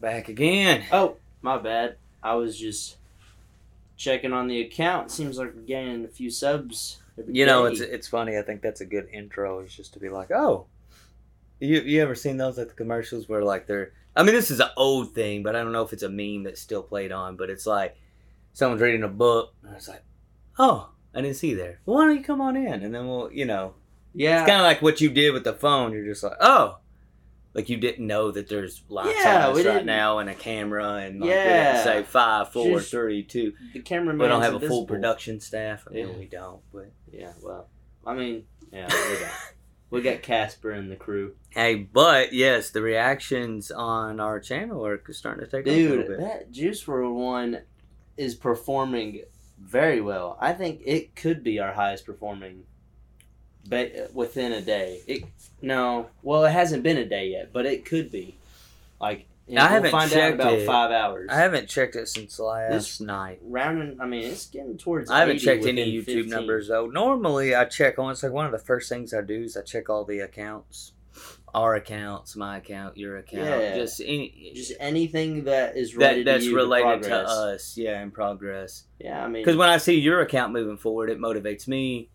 Back again. Oh, my bad. I was just checking on the account. Seems like we're gaining a few subs. every You know, day. it's it's funny. I think that's a good intro. Is just to be like, oh, you you ever seen those at the commercials where like they're. I mean, this is an old thing, but I don't know if it's a meme that's still played on. But it's like someone's reading a book, and it's like, oh, I didn't see there. Well, why don't you come on in, and then we'll, you know, yeah. it's kind of like what you did with the phone. You're just like, oh. Like you didn't know that there's lights Yeah, on us right now and a camera and like, Yeah. say five, four, Just- three, two. the camera. We don't have a full production staff. I mean, Yeah. we don't. But Yeah, well, I mean, yeah, we got, we got Casper and the crew. hey, but yes, the reactions on our channel are starting to take off a little Dude, that Juice WRLD one is performing very well. I think it could be our highest performing ba- within a day. It no, well, it hasn't been a day yet, but it could be. Like I haven't we'll find out checked about it. five hours. I haven't checked it since last This- night. rounding. I mean, it's getting towards. I haven't checked any YouTube 15. numbers though. Normally, I check on. It's like one of the first things I do is I check all the accounts, our accounts, my account, your account, Yeah. just any, Just anything that is that related that's to you, related to us. Yeah, in progress. Yeah, I mean, Because when I see your account moving forward, it motivates me.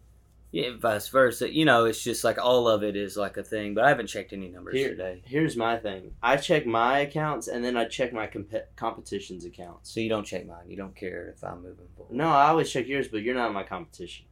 Yeah, vice versa. You know, it's just like all of it is like a thing. But I haven't checked any numbers Here- today, here's my thing. I check my accounts and then I check my comp- competition's accounts. so you don't check mine. You don't care if I'm moving forward. No, I always check yours, but you're not my competition.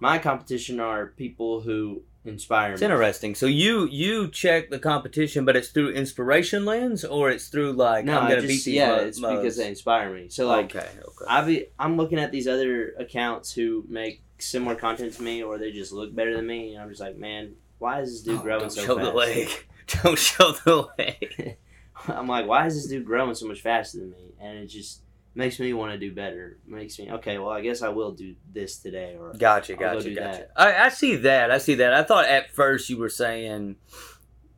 My competition are people who inspire It's me. interesting. So you you check the competition, but it's through inspiration lens, or it's through like No, I'm gonna just, beat these. yeah, mo- it's because they inspire me. So like, okay, okay. I be I'm looking at these other accounts who make similar content to me, or they just look better than me, and I'm just like, man, why is this dude Oh, growing don't so show fast? the leg. Don't show the leg. I'm like, why is this dude growing so much faster than me? And it just makes me want to do better. Makes me okay. Well, I guess I will do this today, or Gotcha, I'll go gotcha, do gotcha. I, I see that. I see that. I thought at first you were saying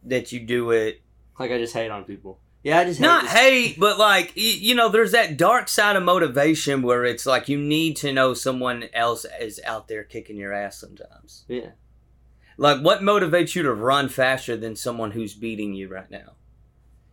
that you do it like I just hate on people. Yeah, I just hate not this- hate, but like you know, there's that dark side of motivation where it's like you need to know someone else is out there kicking your ass sometimes. Yeah. Like, what motivates you to run faster than someone who's beating you right now?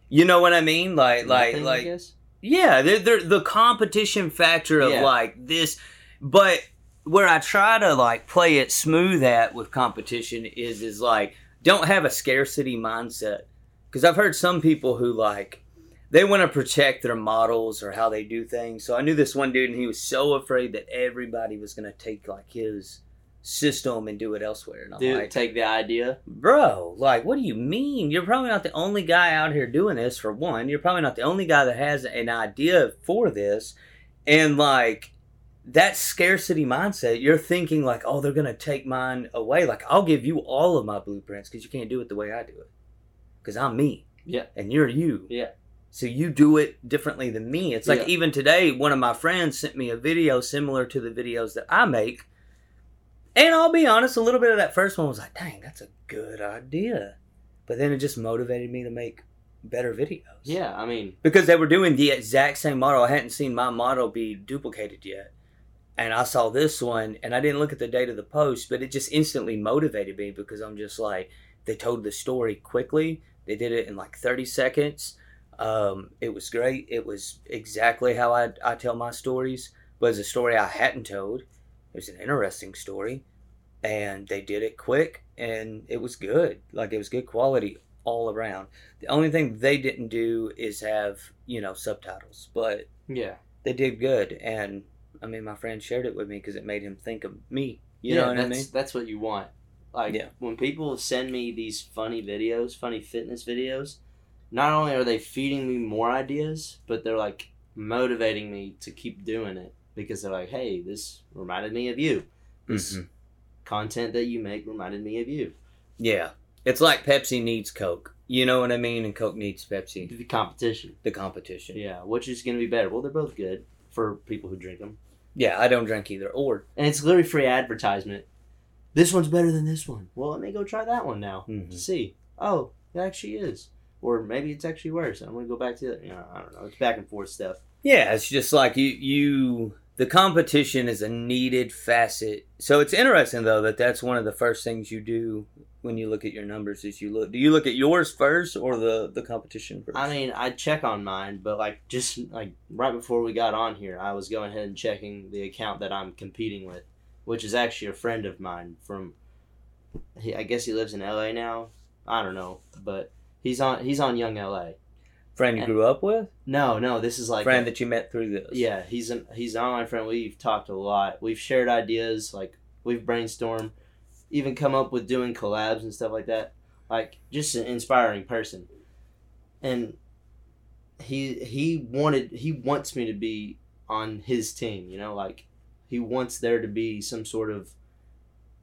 You know what I mean? Like, like, Nothing, I like, guess? Yeah, they're, they're, the competition factor of Yeah. like this, but where I try to like play it smooth at with competition is is like don't have a scarcity mindset because I've heard some people who like they want to protect their models or how they do things. So I knew this one dude and he was so afraid that everybody was gonna take like his system and do it elsewhere. And I'm Dude, like, take the idea. bro, like, what do you mean? You're probably not the only guy out here doing this, for one. You're probably not the only guy that has an idea for this. And, like, that scarcity mindset, you're thinking, like, oh, they're going to take mine away. Like, I'll give you all of my blueprints because you can't do it the way I do it. Because I'm me. Yeah. And you're you. Yeah. So you do it differently than me. It's like Yeah. even today, one of my friends sent me a video similar to the videos that I make. And I'll be honest, a little bit of that first one was like, dang, that's a good idea. But then it just motivated me to make better videos. Yeah, I mean, Because they were doing the exact same model. I hadn't seen my model be duplicated yet. And I saw this one and I didn't look at the date of the post, but it just instantly motivated me because I'm just like, they told the story quickly. They did it in like 30 seconds. Um, it was great. It was exactly how I, I tell my stories. But it's a story I hadn't told. It was an interesting story. And they did it quick and it was good. Like it was good quality all around. The only thing they didn't do is have, you know, subtitles. But yeah. they did good. And I mean, my friend shared it with me because it made him think of me. You yeah, know what that's, I mean? That's what you want. Like, Yeah. when people send me these funny videos, funny fitness videos, not only are they feeding me more ideas, but they're like motivating me to keep doing it because they're like, hey, this reminded me of you. This Mhm. Content that you make reminded me of you. Yeah. It's like Pepsi needs Coke. You know what I mean? And Coke needs Pepsi. The competition. The competition. Yeah, which is going to be better? Well, they're both good for people who drink them. Yeah, I don't drink either. Or, And it's literally free advertisement. This one's better than this one. Well, let me go try that one now Mhm. to see. Oh, it actually is. Or maybe it's actually worse. I'm going to go back to it. You know, I don't know. It's back and forth stuff. yeah, it's just like you, you, the competition is a needed facet. So it's interesting, though, that that's one of the first things you do when you look at your numbers? Is you look? Do you look at yours first or the the competition first? I mean, I check on mine, but like just like right before we got on here, I was going ahead and checking the account that I'm competing with, which is actually a friend of mine from. I guess he lives in L.A. now. I don't know, but he's on he's on Young L.A. friend you grew up with, No, no, this is like friend a- that you met through this. Yeah, he's an he's an online friend. We've talked a lot. We've shared ideas. Like we've brainstormed, even come up with doing collabs and stuff like that. Like just an inspiring person. And he he wanted he wants me to be on his team. You know, like he wants there to be some sort of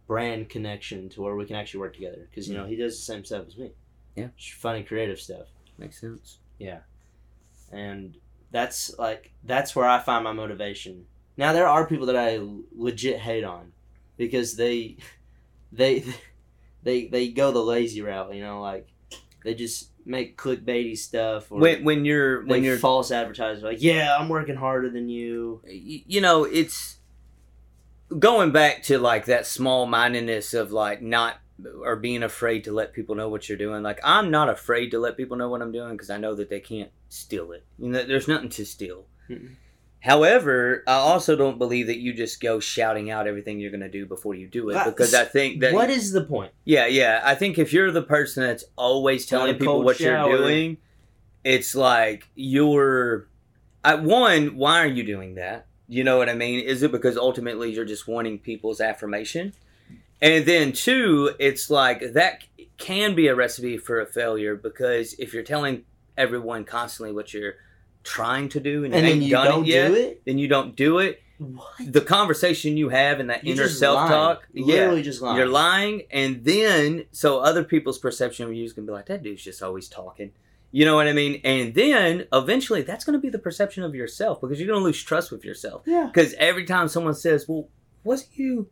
brand connection to where we can actually work together. Because you hmm. know he does the same stuff as me. Yeah. Just funny, creative stuff makes sense. And that's like that's where I find my motivation. Now there are people that I legit hate on because they they they they go the lazy route, you know, like they just make clickbaity stuff or When when you're when you're false advertise like, yeah, I'm working harder than you. you know it's going back to like that small mindedness of like not or being afraid to let people know what you're doing like i'm not afraid to let people know what i'm doing because i know that they can't steal it you know there's nothing to steal Mm-mm. however i also don't believe that you just go shouting out everything you're going to do before you do it That's- because i think that what is the point? yeah, yeah. I think if you're the person that's always telling people what shower. you're doing, it's like you're. At one, why are you doing that? You know what I mean? Is it because ultimately you're just wanting people's affirmation? And then two, it's like that can be a recipe for a failure because if you're telling everyone constantly what you're trying to do and, you And then ain't you done don't it yet, do it? then you don't do it. What? The conversation you have and that You inner self talk, yeah, just lying. you're lying, and then so other people's perception of you is gonna be like that dude's just always talking. You know what I mean? And then eventually, that's gonna be the perception of yourself because you're gonna lose trust with yourself. Yeah. Because every time someone says, "Well, was you?"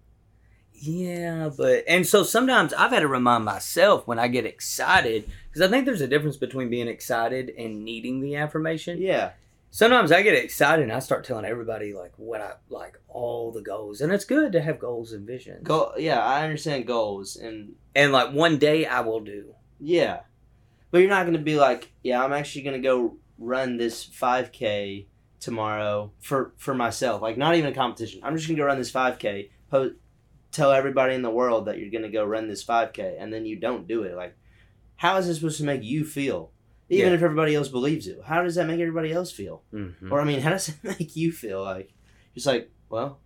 Yeah, but and so sometimes I've had to remind myself when I get excited because I think there's a difference between being excited and needing the affirmation Yeah. sometimes I get excited and I start telling everybody like what I like all the goals, and it's good to have goals and visions. Go yeah, I understand goals and and like one day I will do. Yeah. But you're not going to be like, yeah, I'm actually going to go run this 5K tomorrow for for myself. Like not even a competition. I'm just going to go run this 5K. Po- tell everybody in the world that you're going to go run this 5K and then you don't do it. Like how is this supposed to make you feel? Even Yeah. if everybody else believes you. How does that make everybody else feel? Mm-hmm. Or I mean, how does it make you feel like just like, well,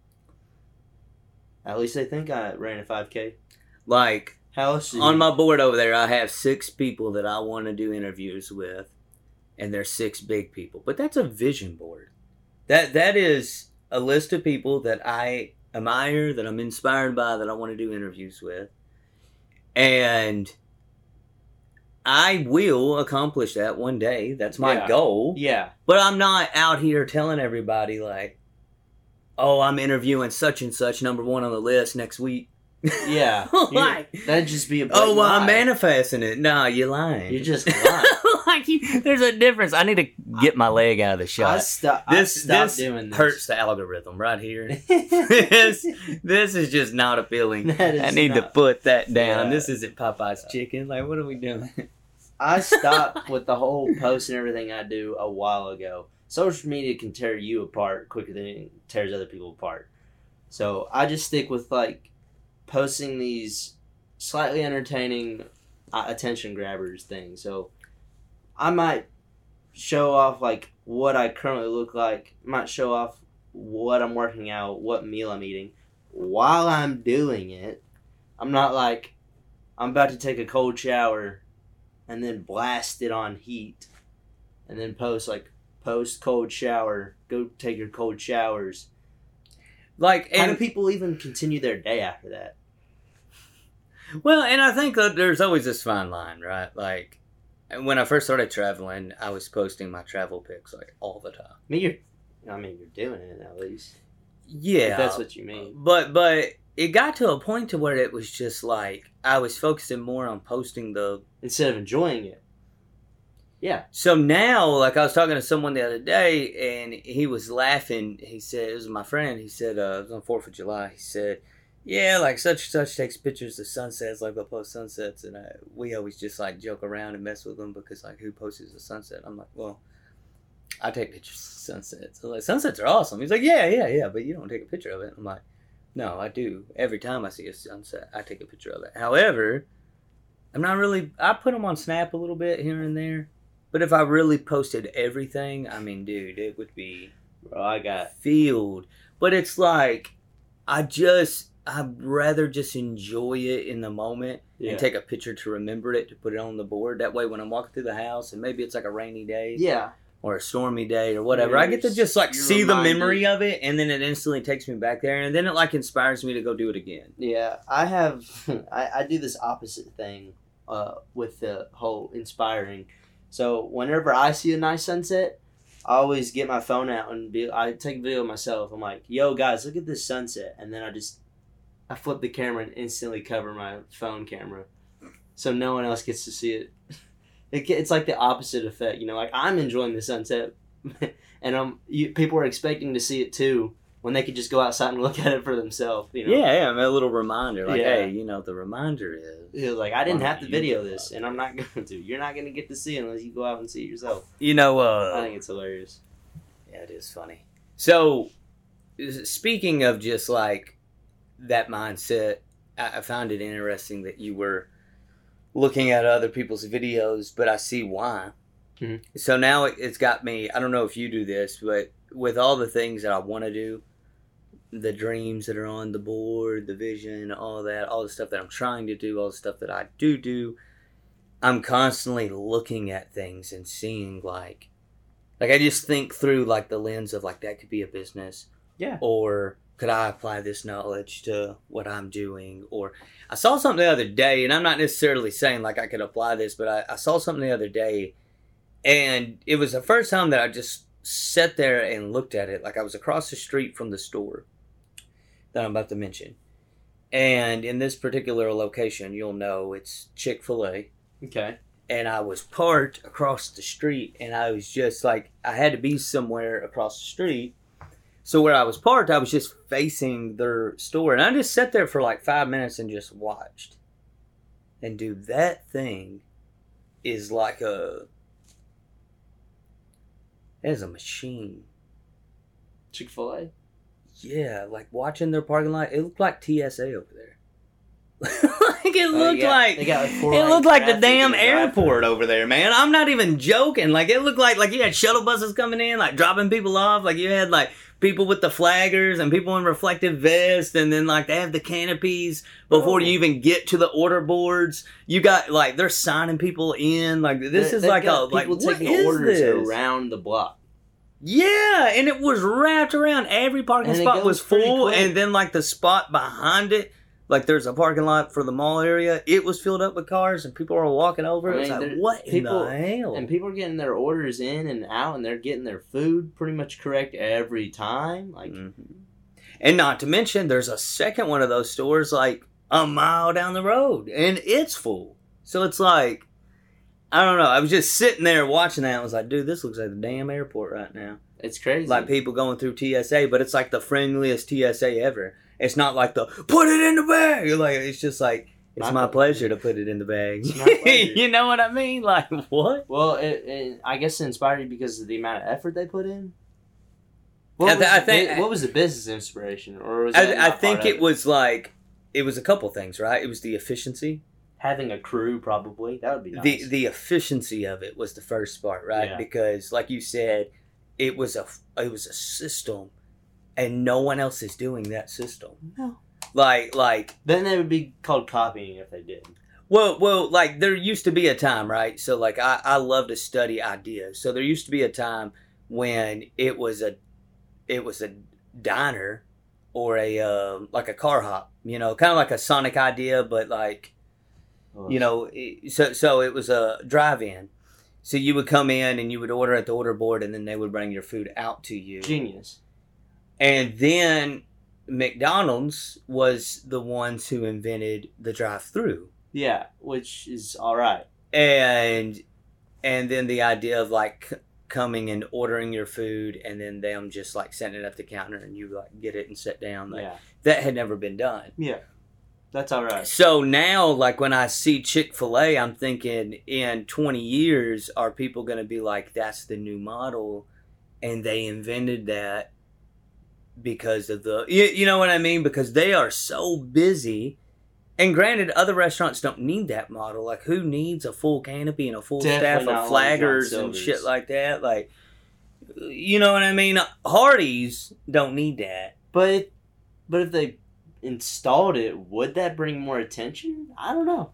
at least they think I ran a 5K. Like How else on you- my board over there, I have six people that I want to do interviews with, and they're six big people. But that's a vision board. That that is a list of people that I admire, that I'm inspired by, that I want to do interviews with, and I will accomplish that one day. That's my Yeah. goal. Yeah. But I'm not out here telling everybody like, "Oh, I'm interviewing such and such number one on the list next week." Yeah. like, That'd just be a oh, well, I'm manifesting it. Nah, you're lying. You're just lying. like, you, there's a difference. I need to get my leg out of the shot. This I stopped this doing this. hurts the algorithm right here. this this is just not appealing. I need to put that down. Yeah. This isn't Popeye's chicken. Like, what are we doing? I stopped with the whole post and everything I do a while ago. Social media can tear you apart quicker than it tears other people apart. So I just stick with like posting these slightly entertaining uh, attention grabbers things. So I might show off like what I currently look like. Might show off what I'm working out, what meal I'm eating while I'm doing it. I'm not like I'm about to take a cold shower and then blast it on heat and then post like post cold shower go take your cold showers like, how do and people even continue their day after that Well, and I think that there's always this fine line, right? Like when I first started traveling, I was posting my travel pics like all the time. i mean you're i mean you're doing it at least Yeah, if that's what you mean But but it got to a point to where it was just like I was focusing more on posting the. instead of enjoying it yeah So now, like I was talking to someone the other day, and he was laughing. He said, "It was my friend." He said, uh, "It was on Fourth of July." He said, yeah, like such and such takes pictures of sunsets, like they'll post sunsets, and I, we always just like joke around and mess with them because like who posts a sunset? I'm like, well, I take pictures of sunsets. I'm like sunsets are awesome. He's like, yeah, yeah, yeah, but you don't take a picture of it. I'm like, no, I do. Every time I see a sunset, I take a picture of it. However, I'm not really. I put them on Snap a little bit here and there, but if I really posted everything, I mean, dude, it would be Bro, I got field. But it's like I just I'd rather just enjoy it in the moment yeah. and take a picture to remember it to put it on the board. That way, when I'm walking through the house and maybe it's like a rainy day yeah. or a stormy day or whatever, Yeah, I get to just like see the memory of it, and then it instantly takes me back there, and then it like inspires me to go do it again. Yeah, I have. I, I do this opposite thing uh, with the whole inspiring. So whenever I see a nice sunset, I always get my phone out and be. I take a video of myself. I'm like, "Yo, guys, look at this sunset," and then I just I flip the camera and instantly cover my phone camera, so no one else gets to see it. It, it's like the opposite effect, you know. Like I'm enjoying the sunset, and um, people are expecting to see it too when they could just go outside and look at it for themselves. You know? Yeah, yeah, a little reminder, like, Yeah. hey, you know, the reminder is, He was like, I didn't have to video this, and I'm not going to. You're not going to get to see it unless you go out and see it yourself. you know, I uh, think it's hilarious. Yeah, it is funny. So, speaking of just like that mindset, I, I found it interesting that you were looking at other people's videos, but I see why. Mhm. So now it, it's got me. I don't know if you do this, but with all the things that I want to do, the dreams that are on the board, the vision, all that, all the stuff that I'm trying to do, all the stuff that I do do, I'm constantly looking at things and seeing like like I just think through like the lens of like that could be a business. Yeah. Or could I apply this knowledge to what I'm doing? Or I saw something the other day, and I'm not necessarily saying like I could apply this, but I, I saw something the other day, and it was the first time that I just sat there and looked at it. Like I was across the street from the store that I'm about to mention. And in this particular location, you'll know it's Chick fil A Okay. and I was parked across the street, and I was just like, I had to be somewhere across the street. So where I was parked, I was just facing their store, and I just sat there for like five minutes and just watched. And dude, that thing is like a, it is a machine. Chick fil A? Yeah, like watching their parking lot, it looked like TSA over there. like it oh, looked like They got like four it looked like the damn and a drive-thru. airport over there, man. I'm not even joking. Like it looked like like you had shuttle buses coming in, like dropping people off. Like you had like people with the flaggers and people in reflective vests, and then like they have the canopies before Oh. you even get to the order boards. You got like they're signing people in. Like this They- is like a like people what taking is orders this? around the block. Yeah, and it was wrapped around. Every parking And spot was full, quick. and then like the spot behind it, like there's a parking lot for the mall area. It was filled up with cars, and people were walking over. I mean, like, what people- in the hell? And people are getting their orders in and out, and they're getting their food pretty much correct every time. Like, Mhm. And not to mention, there's a second one of those stores like a mile down the road, and it's full. So it's like, I don't know. I was just sitting there watching that. and was like, dude, this looks like the damn airport right now. it's crazy. like people going through TSA, but it's like the friendliest TSA ever. It's not like the put it in the bag. Like it's just like it's My my, pleasure. pleasure to put it in the bag. It's my pleasure. you know what I mean? Like what? Well, it, it, I guess it inspired you because of the amount of effort they put in. I What, th- was, I the think- what was the business inspiration, or was I, I think of it was like it was a couple things, right? It was the efficiency. having a crew? Probably that would be nice. The the efficiency of it was the first part, right? Yeah. Because like you said, it was a it was a system, and no one else is doing that system. No. Like like then they would be called copying if they did. Well, well, like there used to be a time, right? So, like, I, I love to study ideas. So there used to be a time when it was a, it was a diner, or a um, like a car hop. You know, kind of like a Sonic idea, but like Oh, you know, it- so so it was a drive-in. So you would come in and you would order at the order board, and then they would bring your food out to you. genius. And then McDonald's was the ones who invented the drive-through. Yeah, which is all right. and and then the idea of like coming and ordering your food and then them just like setting it at the counter and you like get it and sit down. Like, yeah, That had never been done. yeah, that's all right. So now, like when I see Chick fil A, I'm thinking in 20 years, are people going to be like, that's the new model? And they invented that because of the, you, you know what I mean? Because they are so busy. And granted, other restaurants don't need that model. Like, who needs a full canopy and a full Definitely staff of flaggers and shit like that? Like, you know what I mean? Hardee's don't need that. But but if they installed it, would that bring more attention? I don't know.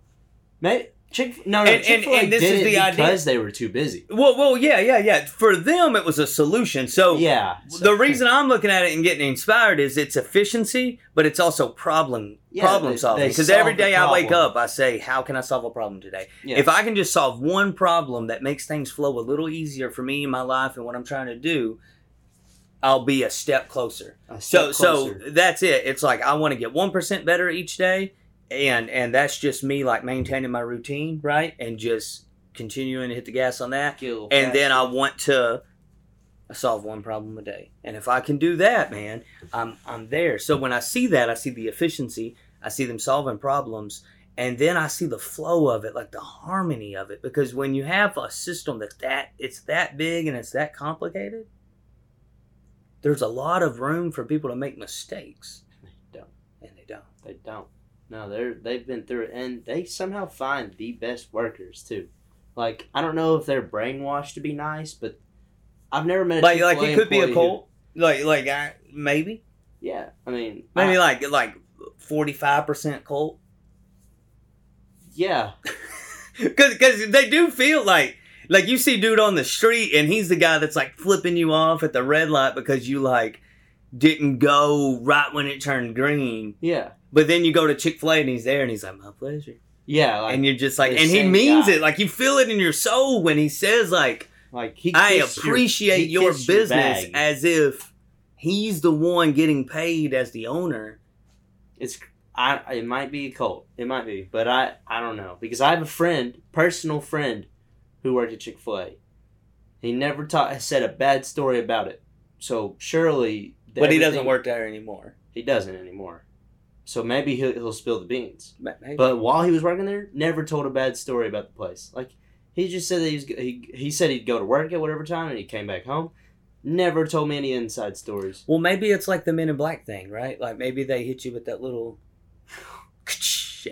Maybe Chick no no And- and- Chick-fil-A and this did is it the idea- because they were too busy. Well, well, yeah, yeah, yeah. For them, it was a solution. So, yeah. the reason I'm looking at it and getting inspired is it's efficiency, but it's also problem Yeah, problem they- solving. Because every the day I wake up, I say, "How can I solve a problem today?" If I can just solve one problem that makes things flow a little easier for me in my life and what I'm trying to do, I'll be a step closer. A So, step so closer. that's it. It's like I want to get one percent better each day, and and that's just me like maintaining my routine, right, and just continuing to hit the gas on that little and then I want to solve one problem a day. And if I can do that, man, I'm I'm there. So when I see that, I see the efficiency, I see them solving problems, and then I see the flow of it, like the harmony of it. Because when you have a system that that it's that big and it's that complicated, there's a lot of room for people to make mistakes, They don't. and they don't. They don't. No, they're they've been through it, and they somehow find the best workers too. Like I don't know if they're brainwashed to be nice, but I've never met a Like like it could be a employee who- cult. Like like I, maybe yeah, I mean, maybe I- like like forty five percent cult. yeah, Cause, cause they do feel like like you see dude on the street and he's the guy that's like flipping you off at the red light because you like didn't go right when it turned green. yeah, But then you go to Chick Fil A and he's there and he's like, "My pleasure," yeah. Like, and you're just like, and he means guy. it. Like you feel it in your soul when he says like, like he "I your- appreciate he your, business," bag. as if he's the one getting paid as the owner. it's I it might be a cult. It might be, but I I don't know because I have a friend, personal friend, who worked at Chick Fil A. He never taught said a bad story about it. So surely, But he doesn't work there anymore. He doesn't anymore. So maybe he'll, he'll spill the beans. Maybe. But while he was working there, never told a bad story about the place. Like he just said that he was, he he said he'd go to work at whatever time and he came back home. Never told me any inside stories. Well, maybe it's like the Men in Black thing, right? Like maybe they hit you with that little,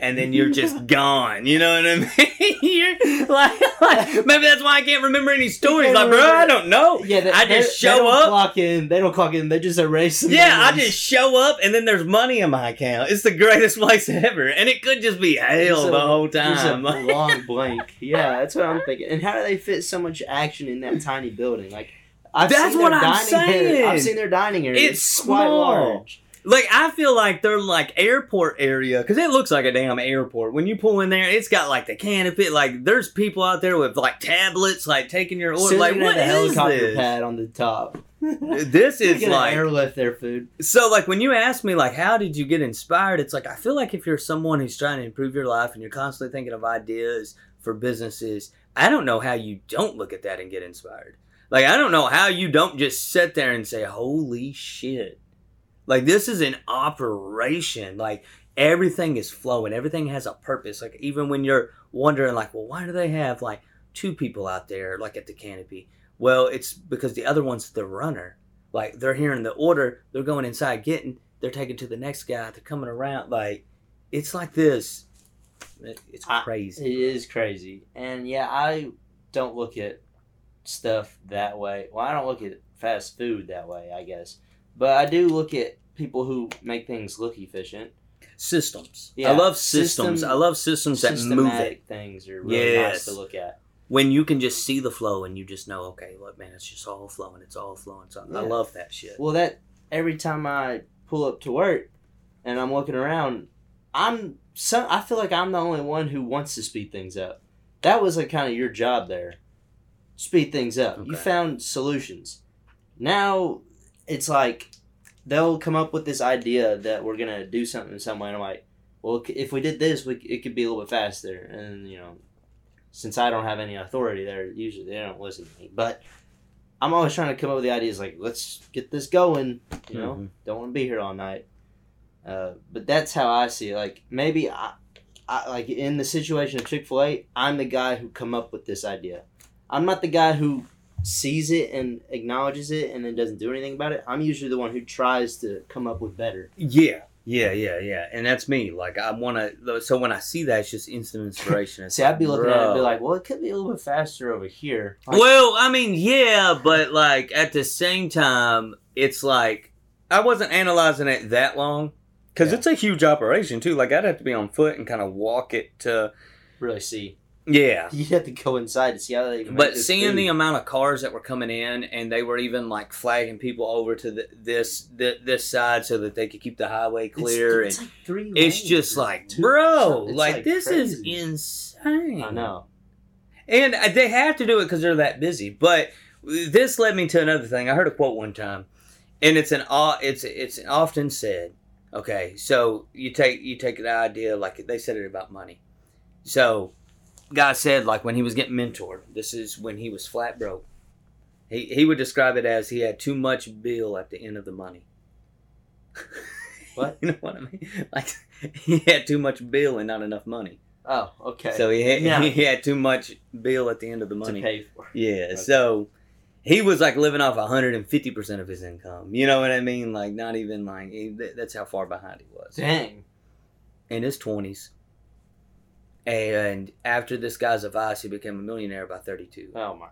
and then you're just gone. You know what I mean? you're like, like, maybe that's why I can't remember any stories. Like, bro, I don't know. Yeah, they, I they- just they show don't up. Clock in. They don't clock in. They just erase. Yeah, I just show up, and then there's money in my account. It's the greatest place ever, and it could just be hell the whole just a long blank. Yeah, that's what I'm thinking. And how do they fit so much action in that tiny building? Like, I've That's seen what I'm saying. Area. I've seen their dining area. It's quite small. large. Like I feel like they're like airport area because it looks like a damn airport. When you pull in there, it's got like the canopy. Like there's people out there with like tablets, like taking your order. Like what a helicopter this? pad on the top. This is like airlift their food. so. Like when you ask me like how did you get inspired? It's like I feel like if you're someone who's trying to improve your life and you're constantly thinking of ideas for businesses, I don't know how you don't look at that and get inspired. Like I don't know how you don't just sit there and say, "Holy shit!" Like this is an operation. Like everything is flowing. Everything has a purpose. Like even when you're wondering, like, well, why do they have like two people out there, like at the canopy? Well, it's because the other one's the runner. Like they're hearing the order, they're going inside getting, they're taking to the next guy, they're coming around. Like it's like this. It- It's I- crazy. It is crazy. And yeah, I don't look at stuff that way. Well, I don't look at fast food that way, I guess. But I do look at people who make things look efficient. systems. Yeah, I love systems. system- I love systems that move it. Things are really Yes. nice to look at. when you can just see the flow and you just know, okay, look, man, it's just all flowing. It's all flowing. So I love that shit. Well, that every time I pull up to work and I'm looking around, I'm so I feel like I'm the only one who wants to speed things up. That was like kind of your job there. Speed things up. You found solutions. Now it's like they'll come up with this idea that we're gonna do something in some way, and I'm like, well, if we did this, we, it could be a little bit faster. And you know, since I don't have any authority there, usually they don't listen to me. But I'm always trying to come up with the ideas like let's get this going. You know, Mhm. don't want to be here all night. Uh, but that's how I see it. Like maybe I, I like in the situation of Chick Fil A, I'm the guy who come up with this idea. I'm not the guy who sees it and acknowledges it and then doesn't do anything about it. I'm usually the one who tries to come up with better. Yeah, yeah, yeah, yeah. And that's me. Like I want to. So when I see that, it's just instant inspiration. It's See, I'd be looking at it and be like, well, it could be a little bit faster over here. Like, Well, I mean, yeah, but like at the same time, it's like I wasn't analyzing it that long because Yeah. it's a huge operation too. Like I'd have to be on foot and kind of walk it to. really see. Yeah. You have to go inside to see how they can But seeing food. the amount of cars that were coming in, and they were even like flagging people over to the, this th- this side so that they could keep the highway clear, it's, and like three it's just like, two- bro, it's like, this is insane. I know. And uh, they have to do it because they're that busy. But this led me to another thing. I heard a quote one time, and it's an it's it's often said. Okay, so you take you take the idea like they said it about money. So, guy said like when he was getting mentored, this is when he was flat broke. He he would describe it as he had too much bill at the end of the money. What? you know what I mean? Like he had too much bill and not enough money. Oh, okay. So he had, Yeah. he had too much bill at the end of the money to pay for. Yeah, Okay. so he was like living off 150% of his income. You know what I mean? Like, not even like, he, that's how far behind he was. Dang. In his 20s. And after this guy's advice, he became a millionaire by 32. Oh my.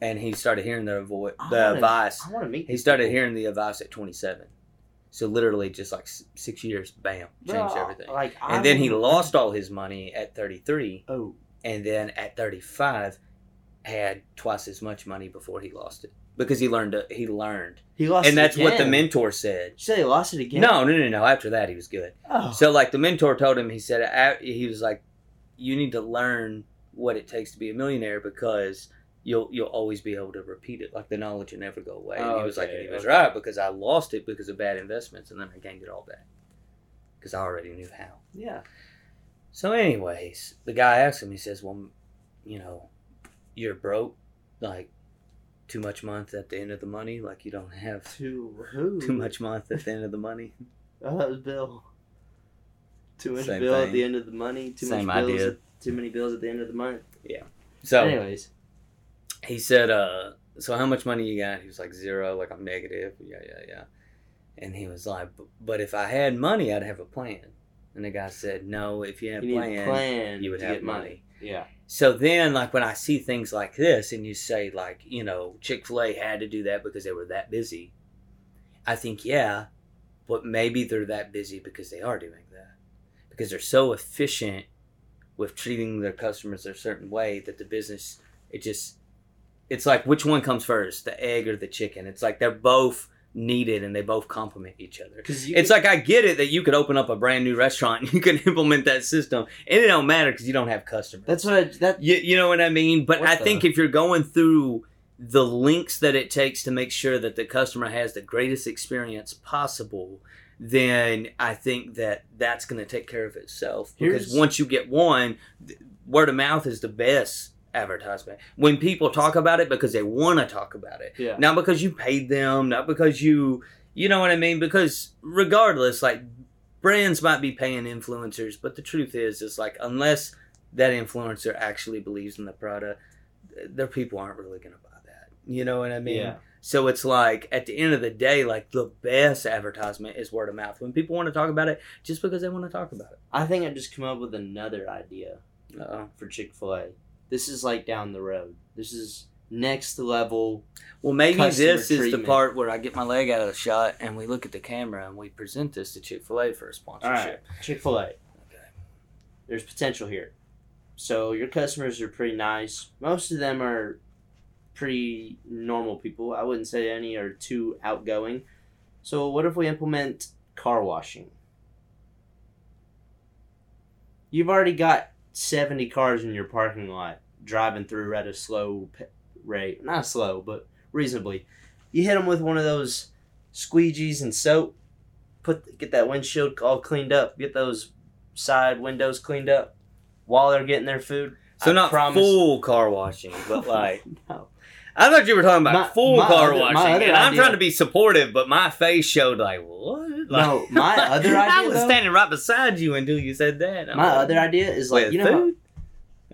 And he started hearing the, avo- I the wanna- advice. I want to meet. He started people. hearing the advice at 27. So literally just like six years, bam, changed Bro, everything. Like, I And then he lost all his money at 33. Oh, and then at 35 had twice as much money before he lost it because he learned to, he learned he lost. and that's what the mentor said said he lost it again. no no no no after that he was good Oh. so like the mentor told him he said he was like you need to learn what it takes to be a millionaire because you'll you'll always be able to repeat it like the knowledge will never go away and he Oh, was like and he was okay. right because i lost it because of bad investments and then i gained it all back because i already knew how yeah. so, anyways, the guy asks him, he says, Well, you know, you're broke, like too much month at the end of the money, like you don't have Too too much month at the end of the money. Oh, that was Bill. Too much Same bill at the end of the money. Too Same much bills. idea. At, too many bills at the end of the month. Yeah. So Anyways, he said, uh, So how much money you got? He was like, Zero, like I'm negative. Yeah, yeah, yeah. And he was like, But if I had money, I'd have a plan. And the guy said, No, if you had you a plan, you would have get money. Yeah. So then, like when I see things like this, and you say like, you know, Chick Fil A had to do that because they were that busy. I think yeah, but maybe they're that busy because they are doing because they're so efficient with treating their customers a certain way that the business it just it's like which one comes first, the egg or the chicken? It's like they're both needed and they both complement each other. You. It's like I get it that you could open up a brand new restaurant and you can implement that system and it don't matter because you don't have customers. that's what I, that. You, you know what I mean? But I the- think if you're going through the links that it takes to make sure that the customer has the greatest experience possible, then I think that that's going to take care of itself. Because Here's- once you get one, word of mouth is the best advertisement. When people talk about it because they want to talk about it, Yeah. not because you paid them, not because you, you know what I mean? Because regardless, like brands might be paying influencers, but the truth is, is like unless that influencer actually believes in the product, their people aren't really going to buy that. You know what I mean? Yeah. So it's like at the end of the day, like the best advertisement is word of mouth. When people want to talk about it, just because they want to talk about it. I think I just come up with another idea Uh-oh. for Chick Fil A. This is like down the road. This is next level. Well, maybe this is the part where I get my leg out of the shot and we look at the camera and we present this to Chick Fil A for a sponsorship. Chick Fil A. Okay. There's potential here. So your customers are pretty nice. Most of them are pretty normal people. I wouldn't say any are too outgoing. So what if we implement car washing? You've already got 70 cars in your parking lot driving through at a slow rate. Not slow, but reasonably. You hit them with one of those squeegees and soap. Put get that windshield all cleaned up. Get those side windows cleaned up while they're getting their food. So I not promise- full car washing, but like no. I thought you were talking about My- full my car other- my washing, and I'm idea- trying to be supportive, but my face showed like what? Like, No, my other idea. I was though- standing right beside you until you said that. I'm My like, other idea is like you know food?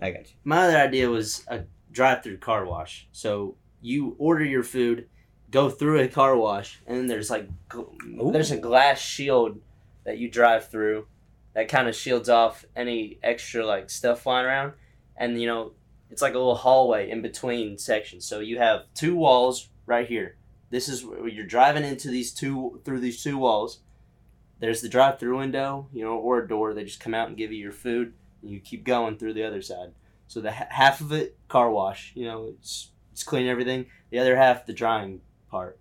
I got you. my other idea was a drive-through car wash. So you order your food, go through a car wash, and then there's like Ooh. there's a glass shield that you drive through that kind of shields off any extra like stuff flying around, and you know it's like a little hallway in between sections. So you have two walls right here. This is where you're driving into these two through these two walls. There's the drive-through window, you know, or a door. They just come out and give you your food. And you keep going through the other side. So the ha- half of it car wash, you know, it's it's clean everything. The other half the drying part.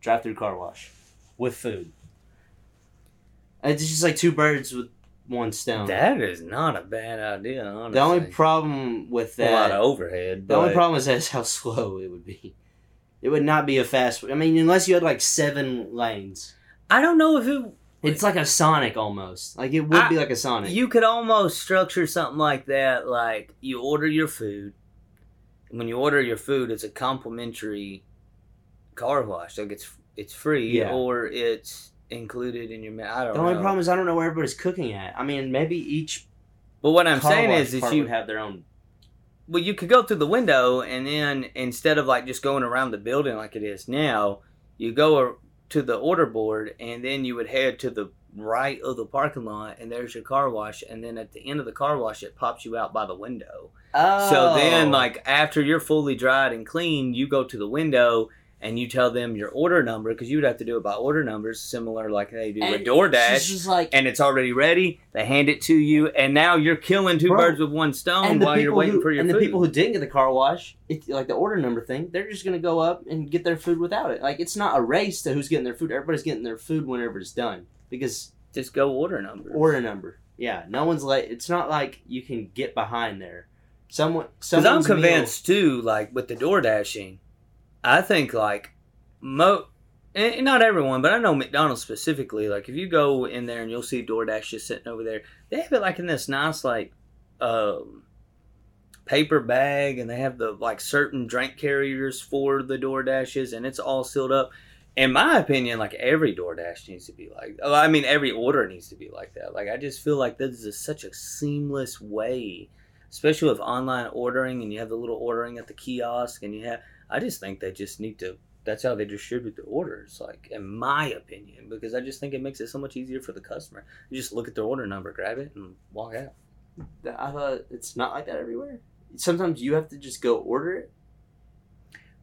Drive through car wash with food. It's just like two birds with one stone. That is not a bad idea. Honestly. the only problem with that a lot of overhead. the only problem is that's how slow it would be. It would not be a fast. I mean, unless you had like seven lanes. I don't know if it. It's like a Sonic almost. Like it would I- be like a Sonic. You could almost structure something like that. Like you order your food. and When you order your food, it's a complimentary car wash. Like it's it's free Yeah. or it's included in your. ma- I don't the know. only problem is I don't know where everybody's cooking at. I mean, maybe each but what I'm saying is, is you would have their own. well, you could go through the window, and then instead of like just going around the building like it is now, you go to the order board, and then you would head to the right of the parking lot, and there's your car wash, and then at the end of the car wash, it pops you out by the window. Oh. So then, oh. like after you're fully dried and clean, you go to the window. And you tell them your order number because you would have to do it by order numbers, similar like they do with And DoorDash It's like and it's already ready. They hand it to you, and now you're killing two Bro, birds with one stone while you're waiting who, for your and food. the people who didn't get the car wash, it's like the order number thing. They're just gonna go up and get their food without it. Like it's not a race to who's getting their food. Everybody's getting their food whenever it's done because Just go order number. order number. Yeah, no one's like. It's not like you can get behind there. Someone. Because I'm someone's meal- convinced too, like with the door dashing, I think like mo, and not everyone, but I know McDonald's specifically. Like if you go in there and you'll see DoorDash just sitting over there, they have it like in this nice like um, paper bag, and they have the like certain drink carriers for the door dashes, and it's all sealed up. In my opinion, like every DoorDash needs to be like. oh, I mean, every order needs to be like that. Like I just feel like this is such a seamless way especially with online ordering and you have the little ordering at the kiosk and you have i just think they just need to that's how they distribute the orders like in my opinion because i just think it makes it so much easier for the customer you just look at their order number grab it and walk out I thought it's not like that everywhere. Sometimes you have to just go order it.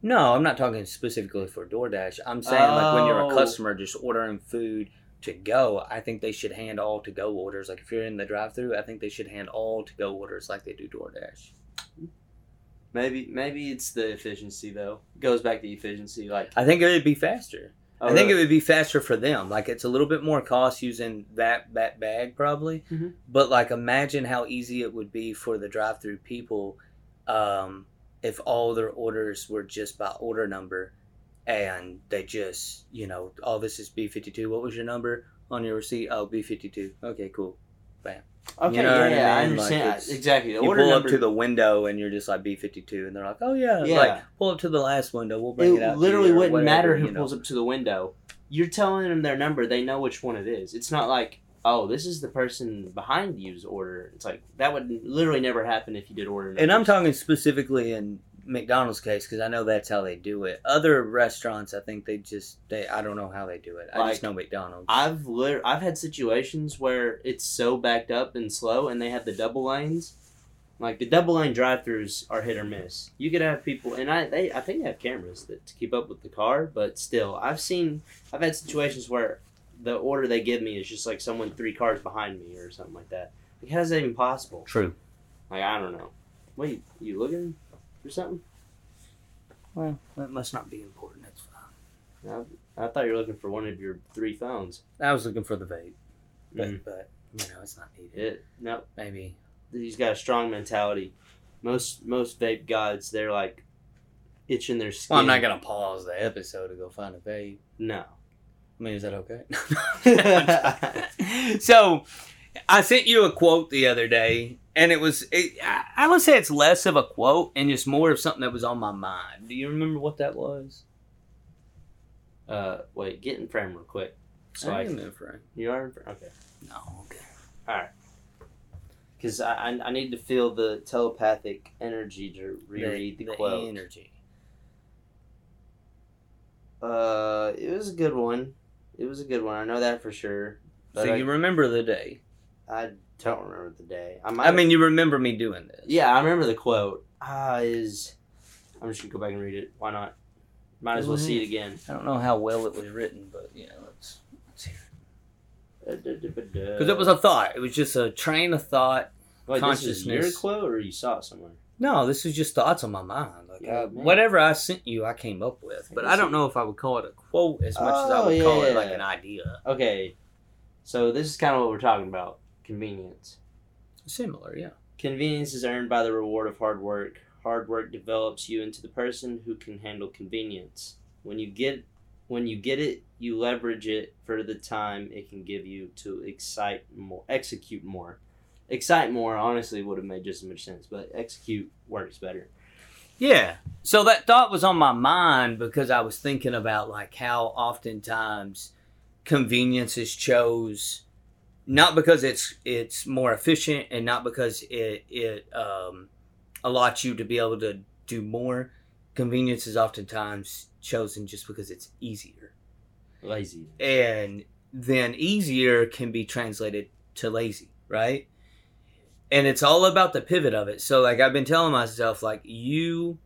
no i'm not talking specifically for doordash i'm saying like when you're a Oh. customer just ordering food to go i think they should hand all to go orders like if you're in the drive through i think they should hand all to go orders like they do doordash Maybe maybe it's the efficiency though. It goes back to efficiency. Like i think it would be faster oh, I think it would be faster for them. Like it's a little bit more cost using that that bag probably, Mhm. but like imagine how easy it would be for the drive-through people um, if all their orders were just by order number, and they just you know, oh this is B fifty two. What was your number on your receipt? Oh B fifty two. Okay, cool. Okay, you know yeah, I yeah, I mean? Like, understand it's- exactly. The you order pull number up to the window and you're just like B fifty two, and they're like, oh yeah, Yeah. like pull up to the last window. We'll bring it, it out. literally you," wouldn't whatever, matter who you know. pulls up to the window. You're telling them their number. They know which one it is. It's not like, oh, this is the person behind you's order. It's like that would literally never happen if you did order. And I'm talking specifically in McDonald's case because I know that's how they do it. Other restaurants, I think they just they I don't know how they do it. I just know McDonald's. I've lit- I've had situations where it's so backed up and slow, and they have the double lanes. Like the double lane drive-throughs are hit or miss. You could have people, and I they I think they have cameras that to keep up with the car, but still, I've seen I've had situations where the order they give me is just like someone three cars behind me or something like that. Like, how is that even possible? True. Like I don't know. Wait, you looking for something? Well, that must not be important. That's fine. I thought you were looking for one of your three phones. I was looking for the vape, but Mm. but you know it's not needed. It no, Maybe he's got a strong mentality. Most most vape gods, they're like itching their skin. well, I'm not gonna pause the episode to go find a vape. No. I mean, is that okay? so, I sent you a quote the other day, and it was. It, I, I would say it's less of a quote and just more of something that was on my mind. Do you remember what that was? Uh, wait, get in frame real quick. So I I, am in frame. you are in frame. Okay. No, okay. All right. Because I, I I need to feel the telepathic energy to reread the, quote. energy. Uh, it was a good one. It was a good one. I know that for sure. So I, you remember the day? I don't remember the day. I might. I mean, you remember me doing this? yeah, I remember the quote. Ah, is I'm just gonna go back and read it. Why not? Might as well see it again. I don't know how well it was written, but yeah, let's let's hear it. Because it was a thought. It was just a train of thought. Wait, this is your consciousness. quote, or you saw it somewhere? No, this is just thoughts on my mind. Like Yeah, I- whatever I sent you, I came up with. But I don't know if I would call it a quote as much as I Oh, would call it like an idea. Okay, so this is kind of what we're talking about: convenience. Similar, yeah. Convenience is earned by the reward of hard work. Hard work develops you into the person who can handle convenience. When you get when you get it, you leverage it for the time it can give you to excite more, execute more. Excite more honestly would have made just as much sense, but execute works better. Yeah. So that thought was on my mind because I was thinking about like how oftentimes convenience is chose not because it's it's more efficient and not because it it um, allows you to be able to do more. Convenience is oftentimes chosen just because it's easier, Lazy. and then easier can be translated to lazy, right? And it's all about the pivot of it. So like I've been telling myself like you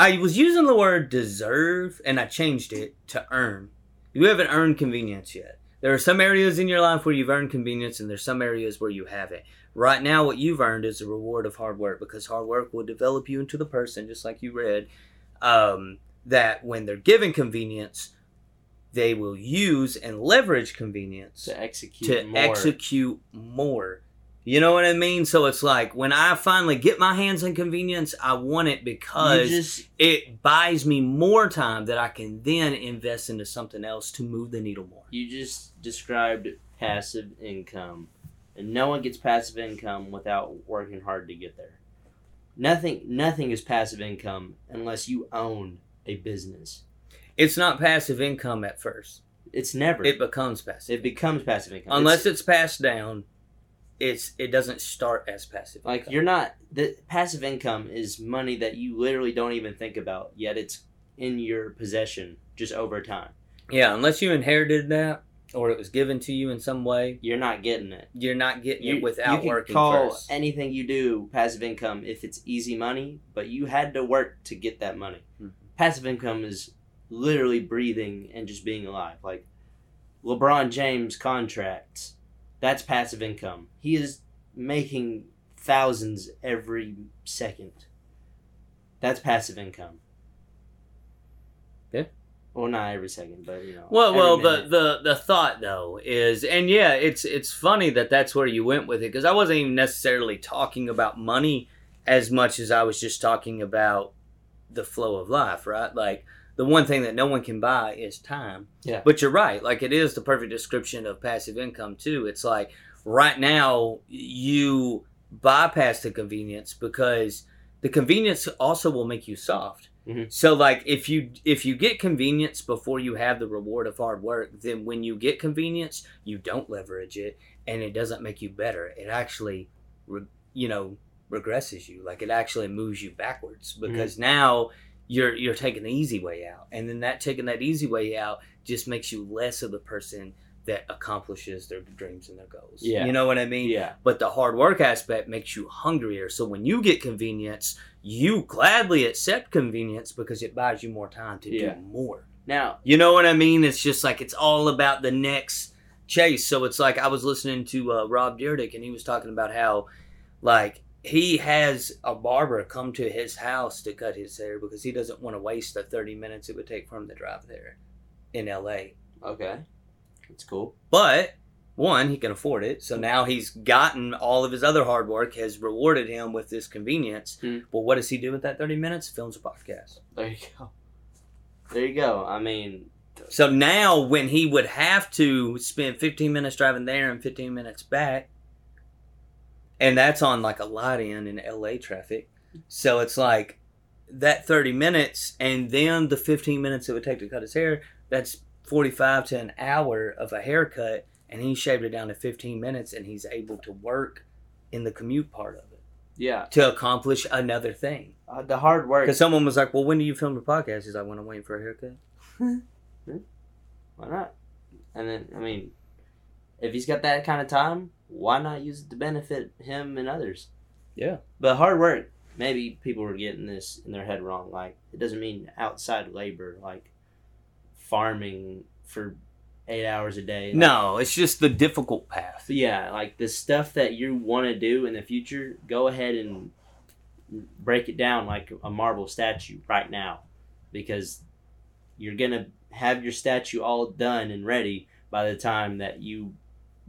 I was using the word deserve and I changed it to earn. You haven't earned convenience yet. There are some areas in your life where you've earned convenience and there's some areas where you haven't. Right now what you've earned is the reward of hard work because hard work will develop you into the person just like you read um, that when they're given convenience they will use and leverage convenience To execute to more. execute more. You know what I mean? So it's like when I finally get my hands on convenience, I want it because just it buys me more time that I can then invest into something else to move the needle more. You just described passive income, and no one gets passive income without working hard to get there. Nothing, nothing is passive income unless you own a business. It's not passive income at first. It's never. It becomes passive. It becomes passive income Unless It's- it's passed down, it's it doesn't start as passive. like income. you're not. The passive income is money that you literally don't even think about, yet it's in your possession just over time. Yeah, unless you inherited that or it was given to you in some way, You're not getting it. you're not getting You, it without you can working call first. anything you do passive income if it's easy money, but you had to work to get that money. Mhm. Passive income is literally breathing and just being alive. Like LeBron James contracts, that's passive income. He is making thousands every second. That's passive income. Yeah. Well, not every second, but you know. Well, well, the, the the thought though is, and yeah, it's it's funny that that's where you went with it because I wasn't even necessarily talking about money as much as I was just talking about the flow of life, right? Like the one thing that no one can buy is time. Yeah. But you're right. Like it is the perfect description of passive income too. It's like right now you bypass the convenience because the convenience also will make you soft. Mhm. So like if you if you get convenience before you have the reward of hard work, then when you get convenience, you don't leverage it and it doesn't make you better. It actually re, you know regresses you. Like it actually moves you backwards because now you're you're taking the easy way out. And then that taking that easy way out just makes you less of the person that accomplishes their dreams and their goals. Yeah. You know what I mean? yeah. But the hard work aspect makes you hungrier. So when you get convenience, you gladly accept convenience because it buys you more time to Yeah. do more. Now, You know what I mean? It's just like it's all about the next chase. So it's like I was listening to uh, Rob Dyrdek and he was talking about how, like, he has a barber come to his house to cut his hair because he doesn't want to waste the 30 minutes it would take for him to drive there in LA. okay. That's cool. But one, he can afford it. So now he's gotten all of his other hard work has rewarded him with this convenience. Hmm. But what does he do with that 30 minutes? Films a podcast. There you go. There you go. I mean, So now when he would have to spend 15 minutes driving there and 15 minutes back, and that's on like a light in in LA traffic. So it's like that 30 minutes and then the 15 minutes it would take to cut his hair, that's 45 to an hour of a haircut and he shaved it down to 15 minutes and he's able to work in the commute part of it Yeah, to accomplish another thing. uh, the hard work. Because someone was like, "Well, when do you film the podcast?" He's like, "When I'm waiting for a haircut." Why not? And then, I mean, if he's got that kind of time, why not use it to benefit him and others? Yeah. But hard work, maybe people were getting this in their head wrong. Like, it doesn't mean outside labor, like farming for eight hours a day. Like, No, it's just the difficult path. Yeah, like the stuff that you want to do in the future, go ahead and break it down like a marble statue right now because you're going to have your statue all done and ready by the time that you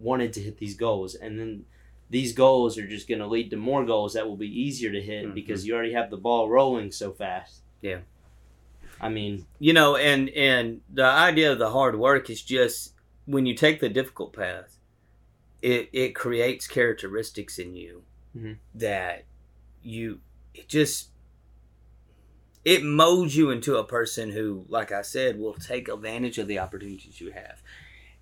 wanted to hit these goals. And then these goals are just going to lead to more goals that will be easier to hit Mhm. because you already have the ball rolling so fast. Yeah. I mean, You know, and and the idea of the hard work is just when you take the difficult path, it it creates characteristics in you Mhm. that you it just it molds you into a person who, like I said, will take advantage of the opportunities you have.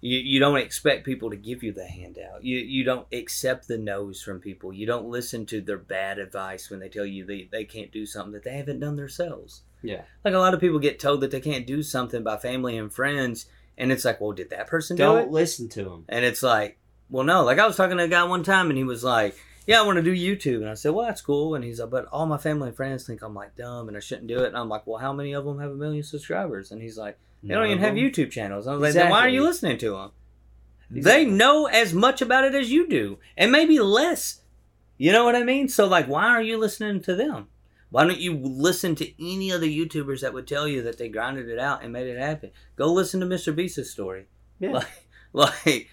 You, you don't expect people to give you the handout. You you don't accept the no's from people. You don't listen to their bad advice when they tell you they, they can't do something that they haven't done themselves. Yeah. Like a lot of people get told that they can't do something by family and friends, and it's like, well, did that person do don't listen to them. And it's like, well, no. Like I was talking to a guy one time, and he was like, "Yeah, I want to do YouTube." And I said, "Well, that's cool." And he's like, "But all my family and friends think I'm like dumb and I shouldn't do it." And I'm like, "Well, how many of them have a million subscribers?" And he's like, "They don't even have YouTube channels." I was like, "Then why are you listening to them?" They know as much about it as you do, and maybe less. You know what I mean? So, like, why are you listening to them? Why don't you listen to any of the YouTubers that would tell you that they grinded it out and made it happen? Go listen to Mr. Beast's story. Yeah. Like, like,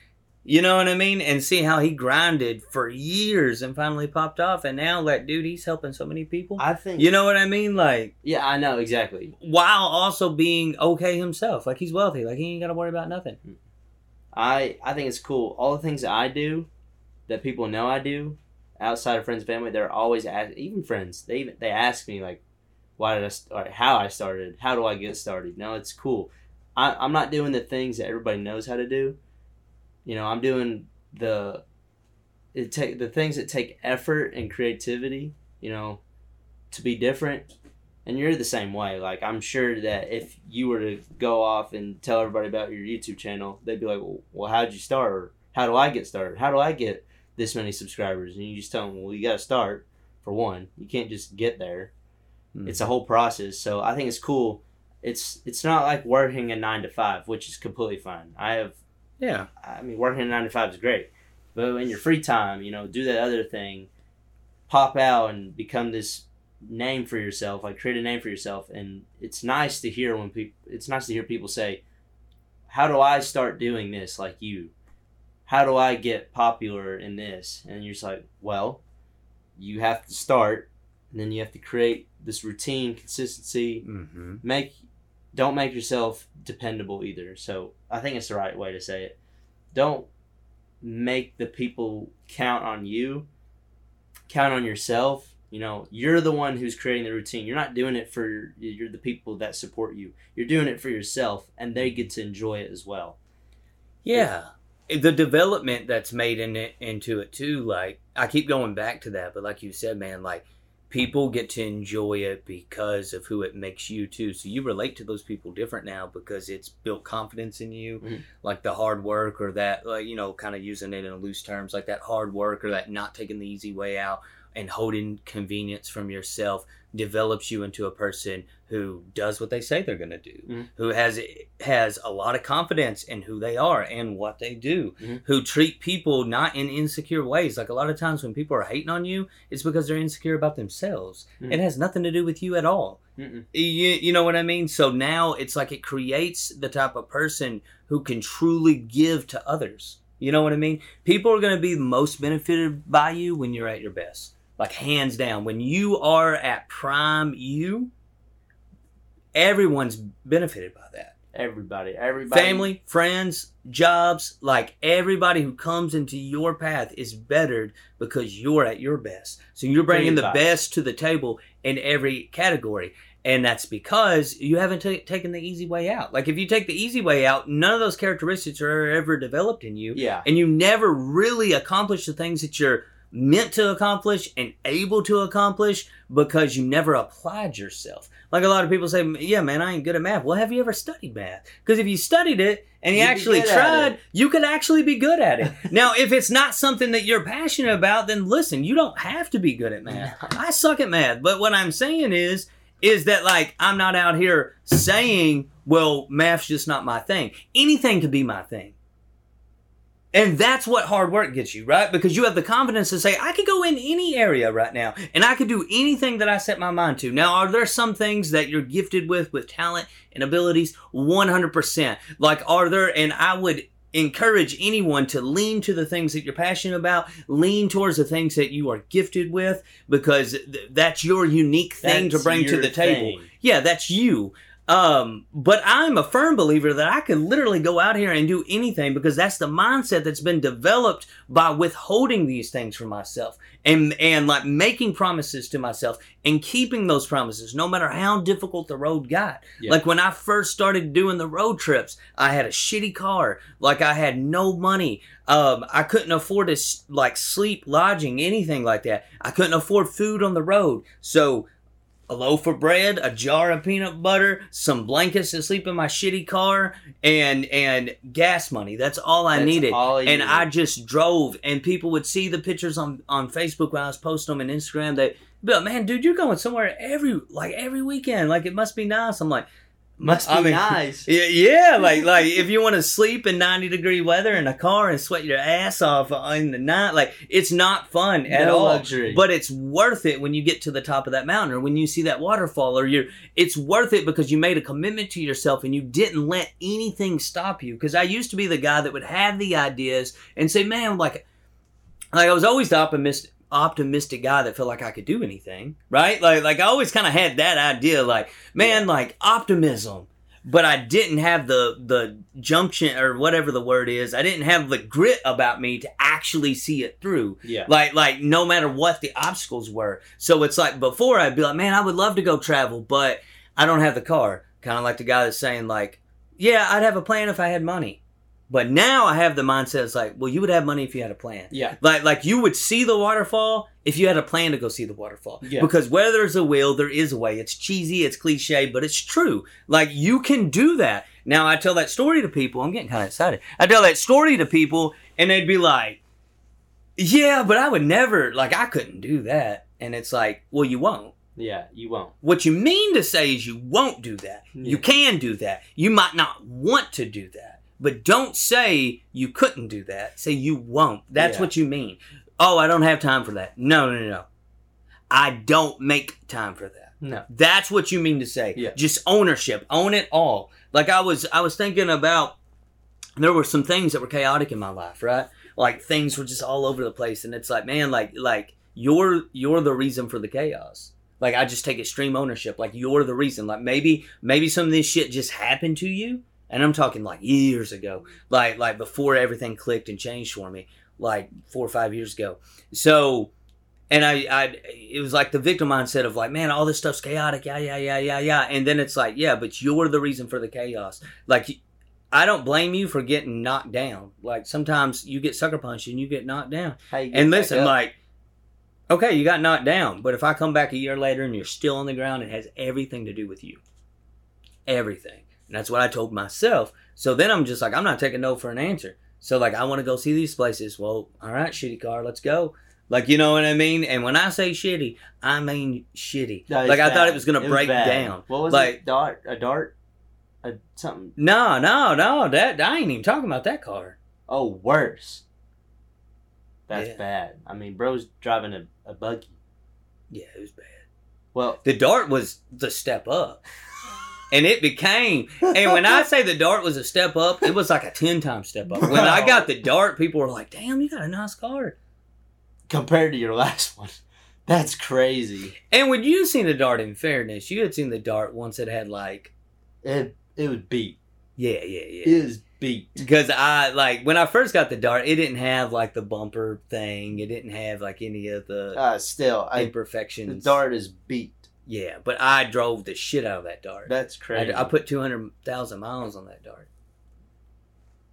you know what I mean? And see how he grinded for years and finally popped off. And now, like, dude, he's helping so many people. I think. You know what I mean? Like, Yeah, I know exactly. while also being okay himself. Like, he's wealthy. Like, he ain't got to worry about nothing. I I think it's cool. All the things that I do, that people know I do, outside of friends and family, they're always ask, even friends. They even they ask me like, why did I start? How I started? How do I get started? No, it's cool. I, I'm not doing the things that everybody knows how to do. You know, I'm doing the it take the things that take effort and creativity. You know, to be different. And you're the same way. Like I'm sure that if you were to go off and tell everybody about your YouTube channel, they'd be like, "Well, well how'd you start? Or how do I get started? How do I get this many subscribers?" And you just tell them, "Well, you got to start for one. You can't just get there. Hmm. It's a whole process." So I think it's cool. It's it's not like working a nine to five, which is completely fine. I have Yeah. I mean, working a nine to five is great, but in your free time, you know, do that other thing, pop out and become this name for yourself. Like create a name for yourself, and it's nice to hear when people. It's nice to hear people say, "How do I start doing this like you? How do I get popular in this?" And you're just like, "Well, you have to start, and then you have to create this routine, consistency, Mm-hmm. make don't make yourself dependable either. So I think it's the right way to say it. Don't make the people count on you. Count on yourself. You know, you're the one who's creating the routine. You're not doing it for you're the people that support you. You're doing it for yourself and they get to enjoy it as well. Yeah. The development that's made in it into it too, like I keep going back to that, but like you said, man, like people get to enjoy it because of who it makes you too. So you relate to those people different now because it's built confidence in you, Mhm. like the hard work or that, like you know, kind of using it in loose terms, like that hard work or that not taking the easy way out and holding convenience from yourself develops you into a person who does what they say they're going to do, Mhm. who has has a lot of confidence in who they are and what they do, Mhm. who treat people not in insecure ways. Like a lot of times when people are hating on you, it's because they're insecure about themselves. Mhm. It has nothing to do with you at all. You, you know what I mean? So now it's like it creates the type of person who can truly give to others. You know what I mean? People are going to be most benefited by you when you're at your best. Like hands down, when you are at prime you, everyone's benefited by that. Everybody, everybody. family, friends, jobs, like everybody who comes into your path is bettered because you're at your best. So you're bringing the best to the table in every category. And that's because you haven't ta taken the easy way out. Like if you take the easy way out, none of those characteristics are ever developed in you. Yeah. And you never really accomplish the things that you're meant to accomplish and able to accomplish because you never applied yourself. Like a lot of people say, yeah, man, I ain't good at math. Well, have you ever studied math? Because if you studied it and you You'd actually tried, you could actually be good at it. now, if it's not something that you're passionate about, then listen, you don't have to be good at math. I suck at math. But what I'm saying is, is that like I'm not out here saying, well, math's just not my thing. Anything could be my thing. And that's what hard work gets you, right? Because you have the confidence to say, I could go in any area right now and I could do anything that I set my mind to. Now, are there some things that you're gifted with, with talent and abilities? 100%. Like, are there, and I would encourage anyone to lean to the things that you're passionate about, lean towards the things that you are gifted with, because th- that's your unique thing to bring to the table. Yeah, that's you. Um, but I'm a firm believer that I can literally go out here and do anything because that's the mindset that's been developed by withholding these things from myself and and like making promises to myself and keeping those promises no matter how difficult the road got. Yeah. Like when I first started doing the road trips, I had a shitty car, like I had no money. Um, I couldn't afford to like sleep, lodging, anything like that. I couldn't afford food on the road. So a loaf of bread, a jar of peanut butter, some blankets to sleep in my shitty car, and and gas money. That's all I That's needed. all and needed. I just drove, and people would see the pictures on on Facebook when I was posting them and Instagram. They like, "Man, dude, you're going somewhere every like every weekend. Like it must be nice." I'm like, Must be I mean- nice. yeah, yeah, like like if you want to sleep in 90 degree weather in a car and sweat your ass off in the night, like it's not fun at No all. luxury. But it's worth it when you get to the top of that mountain or when you see that waterfall or you're it's worth it because you made a commitment to yourself and you didn't let anything stop you. Because I used to be the guy that would have the ideas and say, Man, like like I was always the optimistic optimistic guy that felt like I could do anything, right? Like like I always kind of had that idea like, man, like optimism. But I didn't have the the junction or whatever the word is. I didn't have the grit about me to actually see it through Yeah. like like no matter what the obstacles were so it's like before i'd be like man i would love to go travel but i don't have the car kind of like the guy that's saying like yeah i'd have a plan if i had money but now i have the mindset it's like well you would have money if you had a plan Yeah. like like you would see the waterfall if you had a plan to go see the waterfall Yeah. because where there's a will there is a way it's cheesy it's cliche but it's true like you can do that now i tell that story to people i'm getting kind of excited i tell that story to people and they'd be like yeah but i would never like i couldn't do that and it's like well you won't Yeah. You won't. what you mean to say is you won't do that. You can do that. You might not want to do that. But don't say you couldn't do that. Say you won't. That's Yeah. what you mean. Oh, I don't have time for that. No, no, no, no. I don't make time for that. No. That's what you mean to say. Yeah. Just ownership. Own it all. Like I was I was thinking about there were some things that were chaotic in my life, right? Like things were just all over the place and it's like, man, like like you're you're the reason for the chaos. Like I just take extreme ownership. Like you're the reason. Like maybe maybe some of this shit just happened to you, and I'm talking like years ago, like like before everything clicked and changed for me, like four or five years ago. So, and I I it was like the victim mindset of like, man, all this stuff's chaotic, yeah yeah yeah yeah yeah, and then it's like, yeah, but you're the reason for the chaos. Like I don't blame you for getting knocked down. Like sometimes you get sucker punched and you get knocked down. Get And listen, like, okay, you got knocked down, but if I come back a year later and you're still on the ground, it has everything to do with you. Everything. And that's what I told myself. So then I'm just like, I'm not taking no for an answer. So like, I want to go see these places. Well, all right, shitty car, let's go. Like, you know what I mean? And when I say shitty, I mean shitty. No, like, I thought it was gonna It break bad. down. What was Like- it? Dart? A dart? A something? No, no, no. That I ain't even talking about that car. Oh, worse. That's Yeah. bad. I mean, bro's driving a, a buggy. Yeah, it was bad. Well, The dart was the step up. And it became, and when I say the dart was a step up, it was like a 10 time step up. When I got the dart, people were like, damn, you got a nice car. compared to your last one, that's crazy. And when you seen the dart, in fairness, you had seen the dart once it had like, It it would beat. Yeah, yeah, yeah. is beat. Because I like when I first got the dart, it didn't have like the bumper thing. It didn't have like any of the Uh, still, I, the dart is beat. Yeah, but I drove the shit out of that dart. That's crazy. I put two hundred thousand miles on that dart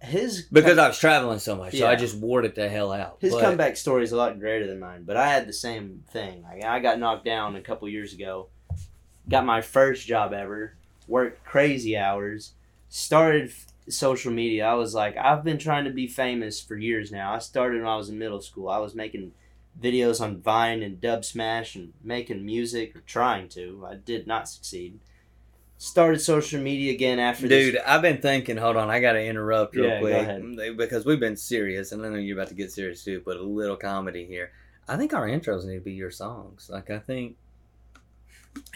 his because I was traveling so much. So I just wore it the hell out. His But- comeback story is a lot greater than mine, but I had the same thing. Like, I got knocked down a couple years ago, got my first job ever, worked crazy hours, started f- social media. I was like, I've been trying to be famous for years now. I started when I was in middle school. I was making videos on Vine and Dubsmash and making music, or trying to. I did not succeed. Started social media again after this Dude, I've been thinking. Hold on, I got to interrupt real Yeah, go quick ahead. because we've been serious, and I know you're about to get serious too. But a little comedy here. I think our intros need to be your songs. Like I think,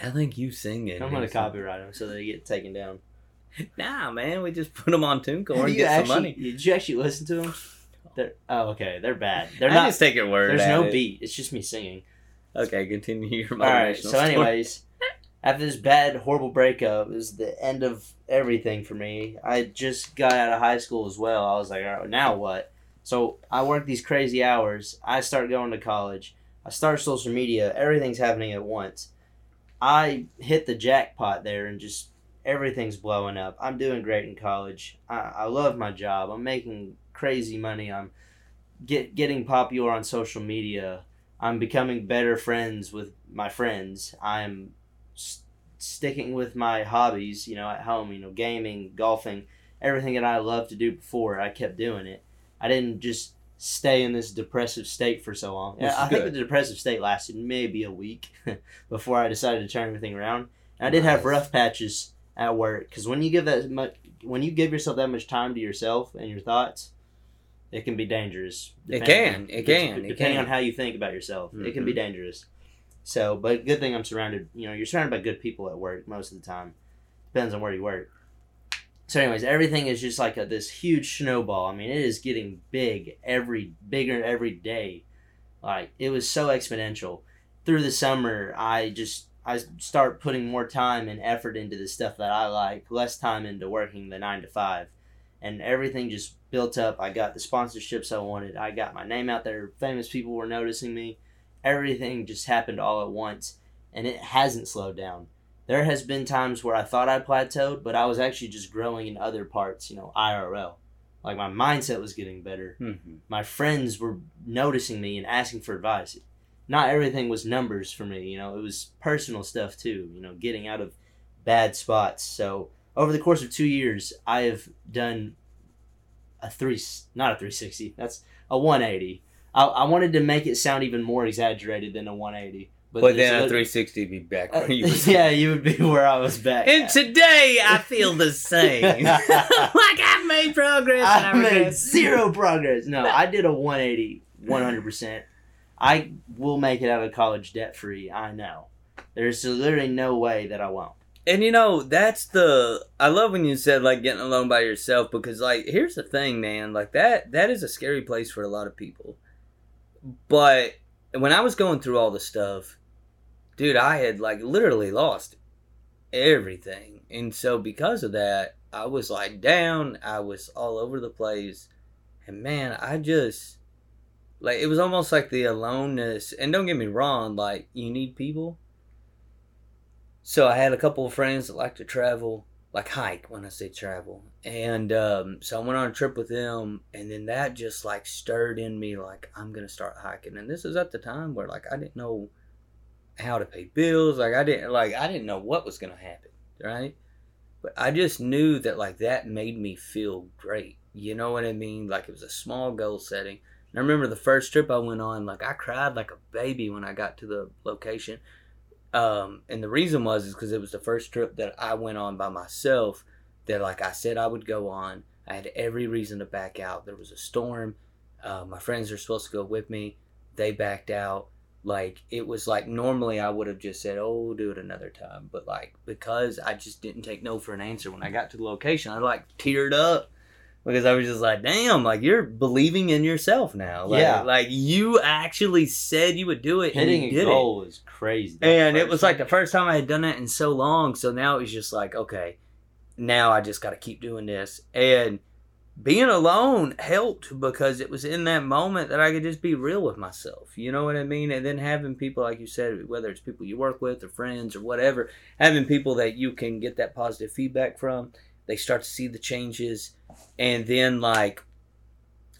I think you singing. I'm gonna copyright them so they get taken down. Nah, man, we just put them on TuneCore and get actually, some money. Did you actually listen to them? They're, oh, okay. They're bad. They're I not. just take your word. There's no it. beat. It's just me singing. Okay, continue your All right. So, story. anyways, after this bad, horrible breakup, it was the end of everything for me. I just got out of high school as well. I was like, all right, now what? So I work these crazy hours. I start going to college. I start social media. Everything's happening at once. I hit the jackpot there and just everything's blowing up. I'm doing great in college. I, I love my job. I'm making crazy money. I'm get getting popular on social media. I'm becoming better friends with my friends. I'm s- sticking with my hobbies, you know, at home, you know, gaming, golfing, everything that I loved to do before. I kept doing it. I didn't just stay in this depressive state for so long. Which Yeah, is I think good. the depressive state lasted maybe a week before I decided to turn everything around. And I did have rough patches at work because when you give that much, when you give yourself that much time to yourself and your thoughts, it can be dangerous. It can, it can, it depending can. on how you think about yourself. It can be Mhm. dangerous. So, but good thing I'm surrounded. You know, you're surrounded by good people at work most of the time. Depends on where you work. So, anyways, everything is just like a, this huge snowball. I mean, it is getting big every bigger every day. Like it was so exponential. Through the summer, I just I start putting more time and effort into the stuff that I like, less time into working the nine to five, and everything just built up. I got the sponsorships I wanted. I got my name out there. Famous people were noticing me. Everything just happened all at once, and it hasn't slowed down. There has been times where I thought I plateaued, but I was actually just growing in other parts, you know, IRL. Like my mindset was getting better. Mhm. My friends were noticing me and asking for advice. Not everything was numbers for me, you know, it was personal stuff too, you know, getting out of bad spots. So, over the course of 2 years, I have done a 3 not a 360. That's a 180. I, I wanted to make it sound even more exaggerated than a 180. But, there's then a lit- 360 be back uh, you yeah, you would be where I was back. And at. today I feel the same. like I've made progress. I I made zero progress. No, I did a 180, 100%. I will make it out of college debt free. I know. There's literally no way that I won't. And you know, that's the I love when you said like getting alone by yourself because like here's the thing, man, like that that is a scary place for a lot of people. But when I was going through all the stuff, dude, I had like literally lost everything. And so because of that, I was like down, I was all over the place. And man, I just like it was almost like the aloneness. And don't get me wrong, like you need people. So I had a couple of friends that like to travel, like hike when I say travel. And um, so I went on a trip with them, and then that just like stirred in me, like I'm gonna start hiking. And this is at the time where like I didn't know how to pay bills, like I didn't like I didn't know what was gonna happen, right? But I just knew that like that made me feel great. You know what I mean? Like it was a small goal setting. I remember the first trip I went on, like I cried like a baby when I got to the location. Um, and the reason was is because it was the first trip that I went on by myself. That like I said I would go on. I had every reason to back out. There was a storm. Uh, my friends are supposed to go with me. They backed out. Like it was like normally I would have just said, "Oh, we'll do it another time," but like because I just didn't take no for an answer when I got to the location, I like teared up because I was just like, "Damn!" Like you're believing in yourself now. Like, Yeah. like you actually said you would do it. and Hitting you a did it goal is crazy. That and it was like the first time I had done it in so long. So now it was just like, okay, now I just got to keep doing this. And being alone helped because it was in that moment that I could just be real with myself. You know what I mean? And then having people, like you said, whether it's people you work with or friends or whatever, having people that you can get that positive feedback from, they start to see the changes. And then, like,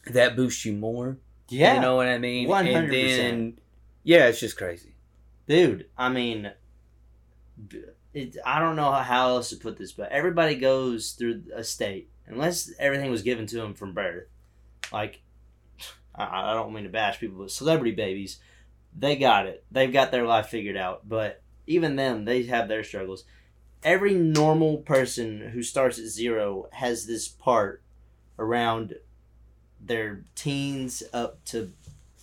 that boosts you more. Yeah. You know what I mean? 100%. And then, yeah, it's just crazy. dude i mean it, i don't know how else to put this but everybody goes through a state unless everything was given to them from birth like I, I don't mean to bash people but celebrity babies they got it they've got their life figured out but even them they have their struggles every normal person who starts at zero has this part around their teens up to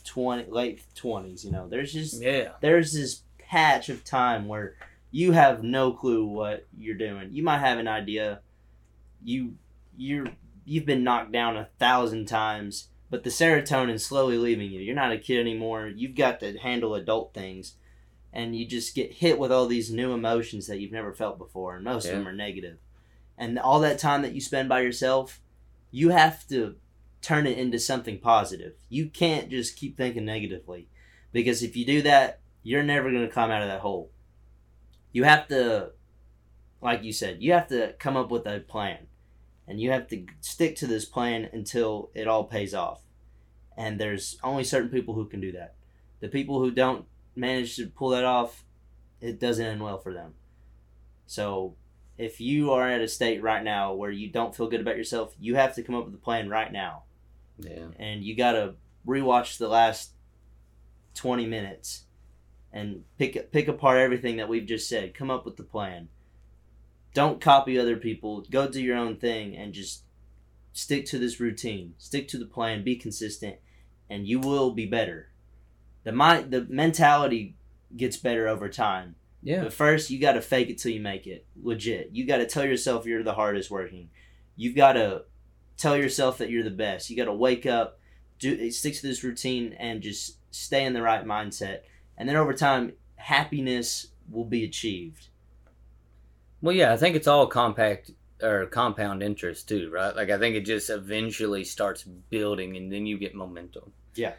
20 late 20s you know there's just Yeah. there's this patch of time where you have no clue what you're doing. You might have an idea. You you're you've been knocked down a thousand times, but the serotonin's slowly leaving you. You're not a kid anymore. You've got to handle adult things. And you just get hit with all these new emotions that you've never felt before, and most of them are negative. And all that time that you spend by yourself, you have to turn it into something positive. You can't just keep thinking negatively. Because if you do that, you're never going to climb out of that hole. You have to, like you said, you have to come up with a plan. And you have to stick to this plan until it all pays off. And there's only certain people who can do that. The people who don't manage to pull that off, it doesn't end well for them. So if you are at a state right now where you don't feel good about yourself, you have to come up with a plan right now. Yeah. and you gotta rewatch the last 20 minutes and pick pick apart everything that we've just said. Come up with the plan. Don't copy other people. Go do your own thing and just stick to this routine. Stick to the plan. Be consistent and you will be better the mind the mentality gets better over time Yeah. but first, you got to fake it till you make it. Legit. You got to tell yourself you're the hardest working. You've got to tell yourself that you're the best. You got to wake up, do stick to this routine, and just stay in the right mindset. And then over time, happiness will be achieved. Well, yeah, I think it's all compact or compound interest too, right? Like I think it just eventually starts building, and then you get momentum. Yeah.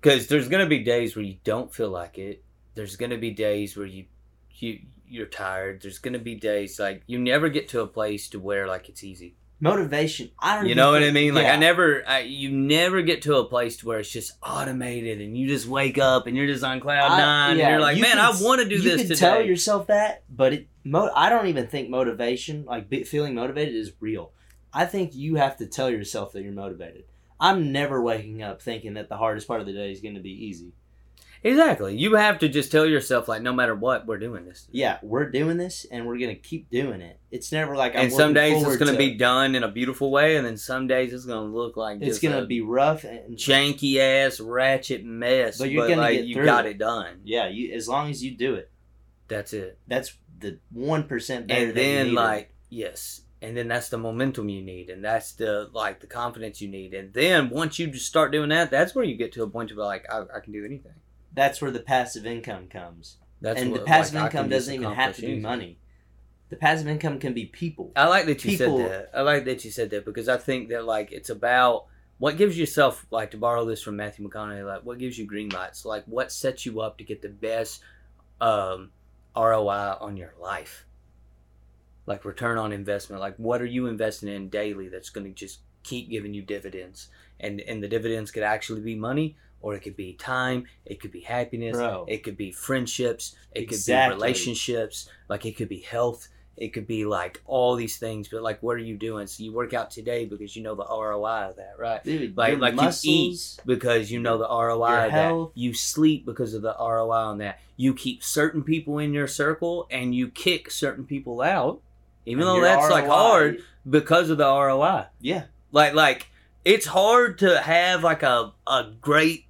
Because there's gonna be days where you don't feel like it. There's gonna be days where you you you're tired. There's gonna be days like you never get to a place to where like it's easy. Motivation. I don't. You know what I mean? Like yeah. I never, I, you never get to a place to where it's just automated, and you just wake up and you're just on cloud I- nine, yeah, and you're like, you man, can- I want to do you this You can today. tell yourself that, but it. Mo- I don't even think motivation, like be- feeling motivated, is real. I think you have to tell yourself that you're motivated. I'm never waking up thinking that the hardest part of the day is going to be easy. exactly. You have to just tell yourself, like, no matter what, we're doing this. Yeah, we're doing this, and we're going to keep doing it. It's never like I'm and some days it's going to to- be done in a beautiful way, and then some days it's going to look like It's going to be rough, and janky ass ratchet mess. But But, you're gonna like get you through got it. done. yeah, you as long as you do it, That's it. that's the one percent better. and then like yes and then that's the momentum you need and that's the like the confidence you need and then once you just start doing that that's where you get to a point be like i, I can do anything that's where the passive income comes. that's and what, the passive like, income doesn't even have to be money. The passive income can be people. i like that you People- said that i like that you said that because i think that like it's about what gives yourself like to borrow this from matthew mcconaughey like what gives you green lights like what sets you up to get the best um roi on your life like return on investment like what are you investing in daily that's going to just keep giving you dividends and and the dividends could actually be money or it could be time it could be happiness Bro. it could be friendships it Exactly. could be relationships like it could be health it could be like all these things but like what are you doing so you work out today because you know the roi of that right Dude, Like- like you eat because you know the ROI of that. You sleep because of the ROI on that. You keep certain people in your circle and you kick certain people out, even and though that's like hard because of the ROI. Yeah, Like like it's hard to have like a a great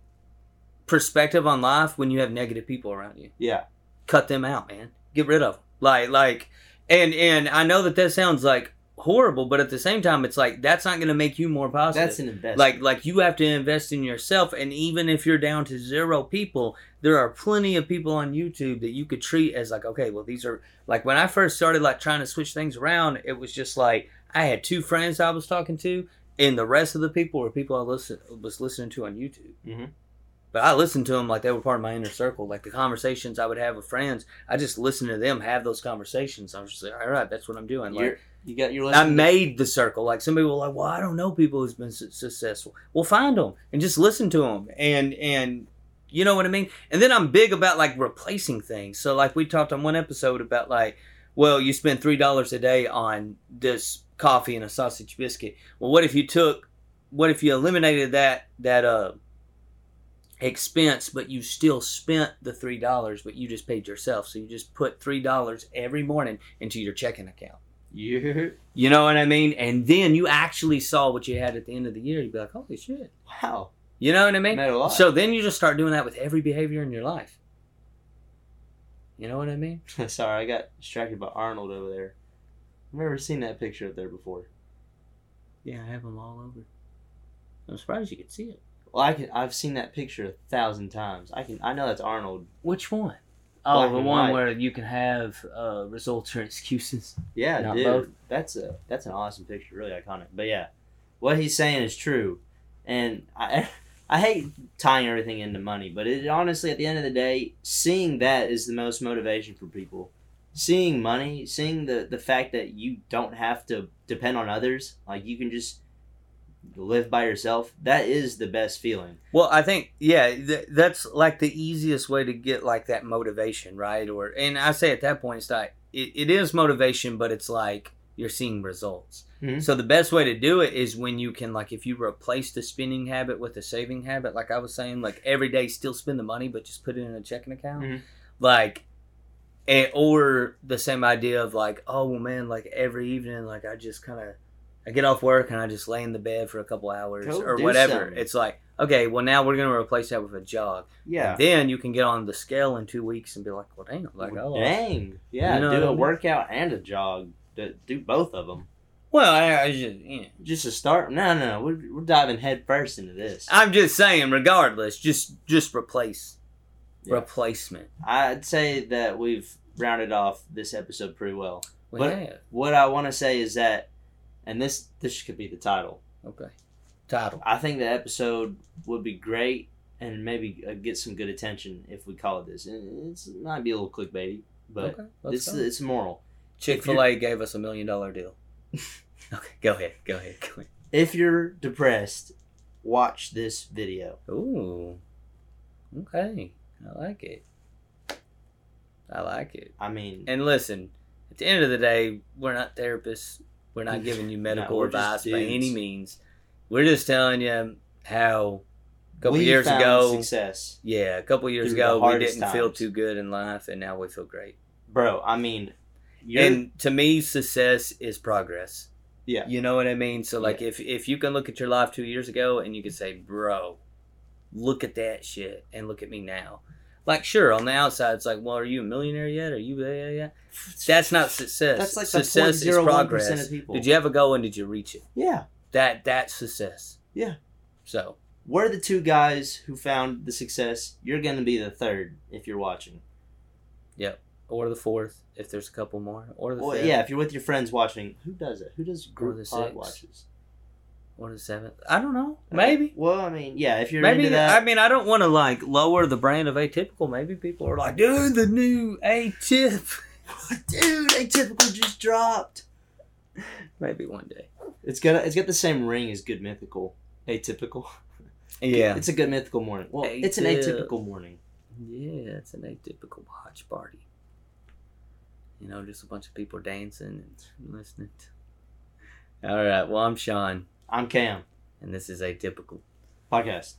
perspective on life when you have negative people around you. yeah. Cut them out, man. Get rid of them. Like like and and I know that that sounds like horrible, but at the same time, it's like that's not going to make you more positive. That's an investment. like like you have to invest in yourself, and even if you're down to zero people, there are plenty of people on YouTube that you could treat as like, okay, well these are like when I first started like trying to switch things around, it was just like I had two friends I was talking to, and the rest of the people were people I listen was listening to on YouTube. Mhm. But I listened to them like they were part of my inner circle. Like the conversations I would have with friends, I just listened to them have those conversations. I was just like, all right, that's what I'm doing. Like, You're, you got your I made the circle. Like some people were like, well, I don't know people who's been su- successful. Well, find them and just listen to them, and and you know what I mean. And then I'm big about like replacing things. So like we talked on one episode about like, well, you spend three dollars a day on this coffee and a sausage biscuit. Well, what if you took, what if you eliminated that that uh expense, but you still spent the three dollars, but you just paid yourself. So you just put three dollars every morning into your checking account. You're, You know what I mean? And then you actually saw what you had at the end of the year. You'd be like, holy shit. wow. You know what I mean? Made a lot. So then you just start doing that with every behavior in your life. You know what I mean? Sorry, I got distracted by Arnold over there. I've never seen that picture up there before. Yeah, I have them all over. I'm surprised you could see it. Well, I can. I've seen that picture a thousand times. I can. I know that's Arnold. Which one? Oh, the one white. where you can have uh, results or excuses. Yeah, Not dude. both? That's a that's an awesome picture. Really iconic. But yeah, what he's saying is true, and I I hate tying everything into money, but it honestly, at the end of the day, seeing that is the most motivation for people. Seeing money, seeing the the fact that you don't have to depend on others, like you can just live by yourself. That is the best feeling. Well, I think yeah, th- that's like the easiest way to get like that motivation, right? Or and I say at that point, it's like it, it is motivation, but it's like you're seeing results. Mhm. So the best way to do it is when you can like if you replace the spending habit with a saving habit, like I was saying, like every day still spend the money, but just put it in a checking account, Mhm. like. And, or the same idea of like, oh well, man, like every evening, like I just kind of, I get off work and I just lay in the bed for a couple hours Go or whatever. something. It's like, okay, well now we're gonna replace that with a jog. Yeah. And then you can get on the scale in two weeks and be like, well, damn, like Well, oh, Dang. Yeah. You know do I a mean? workout and a jog. Do, both of them. well, I, I just, you know. Just to start. No, no, no. We're, we're diving head first into this. I'm just saying, regardless, just just replace Yeah. replacement. I'd say that we've rounded off this episode pretty well. We But- have What I want to say is that, and this this could be the title. okay. Title. I think the episode would be great and maybe uh, get some good attention if we call it this. And It's it might be a little clickbaity, but okay, it's go. it's moral. Chick Fil A gave us a million dollar deal. okay, go ahead, go ahead, go ahead. If you're depressed, watch this video. Ooh, okay, I like it. I like it. I mean, And listen, at the end of the day, we're not therapists. We're not giving you medical we're advice by any means. We're just telling you how a couple we years ago, success, yeah, a couple years ago, we didn't feel too good in life, and now we feel great. bro. I mean, you're, and to me, success is progress. Yeah. You know what I mean? So like if if you can look at your life two years ago and you can say, Bro, look at that shit and look at me now. Like sure, on the outside it's like, Well, are you a millionaire yet? Are you there yet? That's not success. That's like the success is 0.01% progress. of people. Did you have a goal and did you reach it? yeah. That that's success. Yeah. So We're the two guys who found the success. You're going to be the third if you're watching. Yep. Or the fourth, if there's a couple more. Or the Well, fifth. yeah, if you're with your friends watching, who does it? Who does group the pod watches? Or the seventh. I don't know. Uh, Maybe. Well, I mean, yeah, if you're Maybe into that, I mean I don't want to like lower the brand of atypical. Maybe people are like, dude, the new atyp. dude, atypical just dropped. Maybe one day. It's got it's got the same ring as good mythical. Atypical. Yeah. It's a good mythical morning. Well, it's an atypical morning. Yeah, it's an atypical watch party. You know, just a bunch of people dancing and listening. To... All right. Well, I'm Shawn, I'm Cam. and this is atypical. Podcast.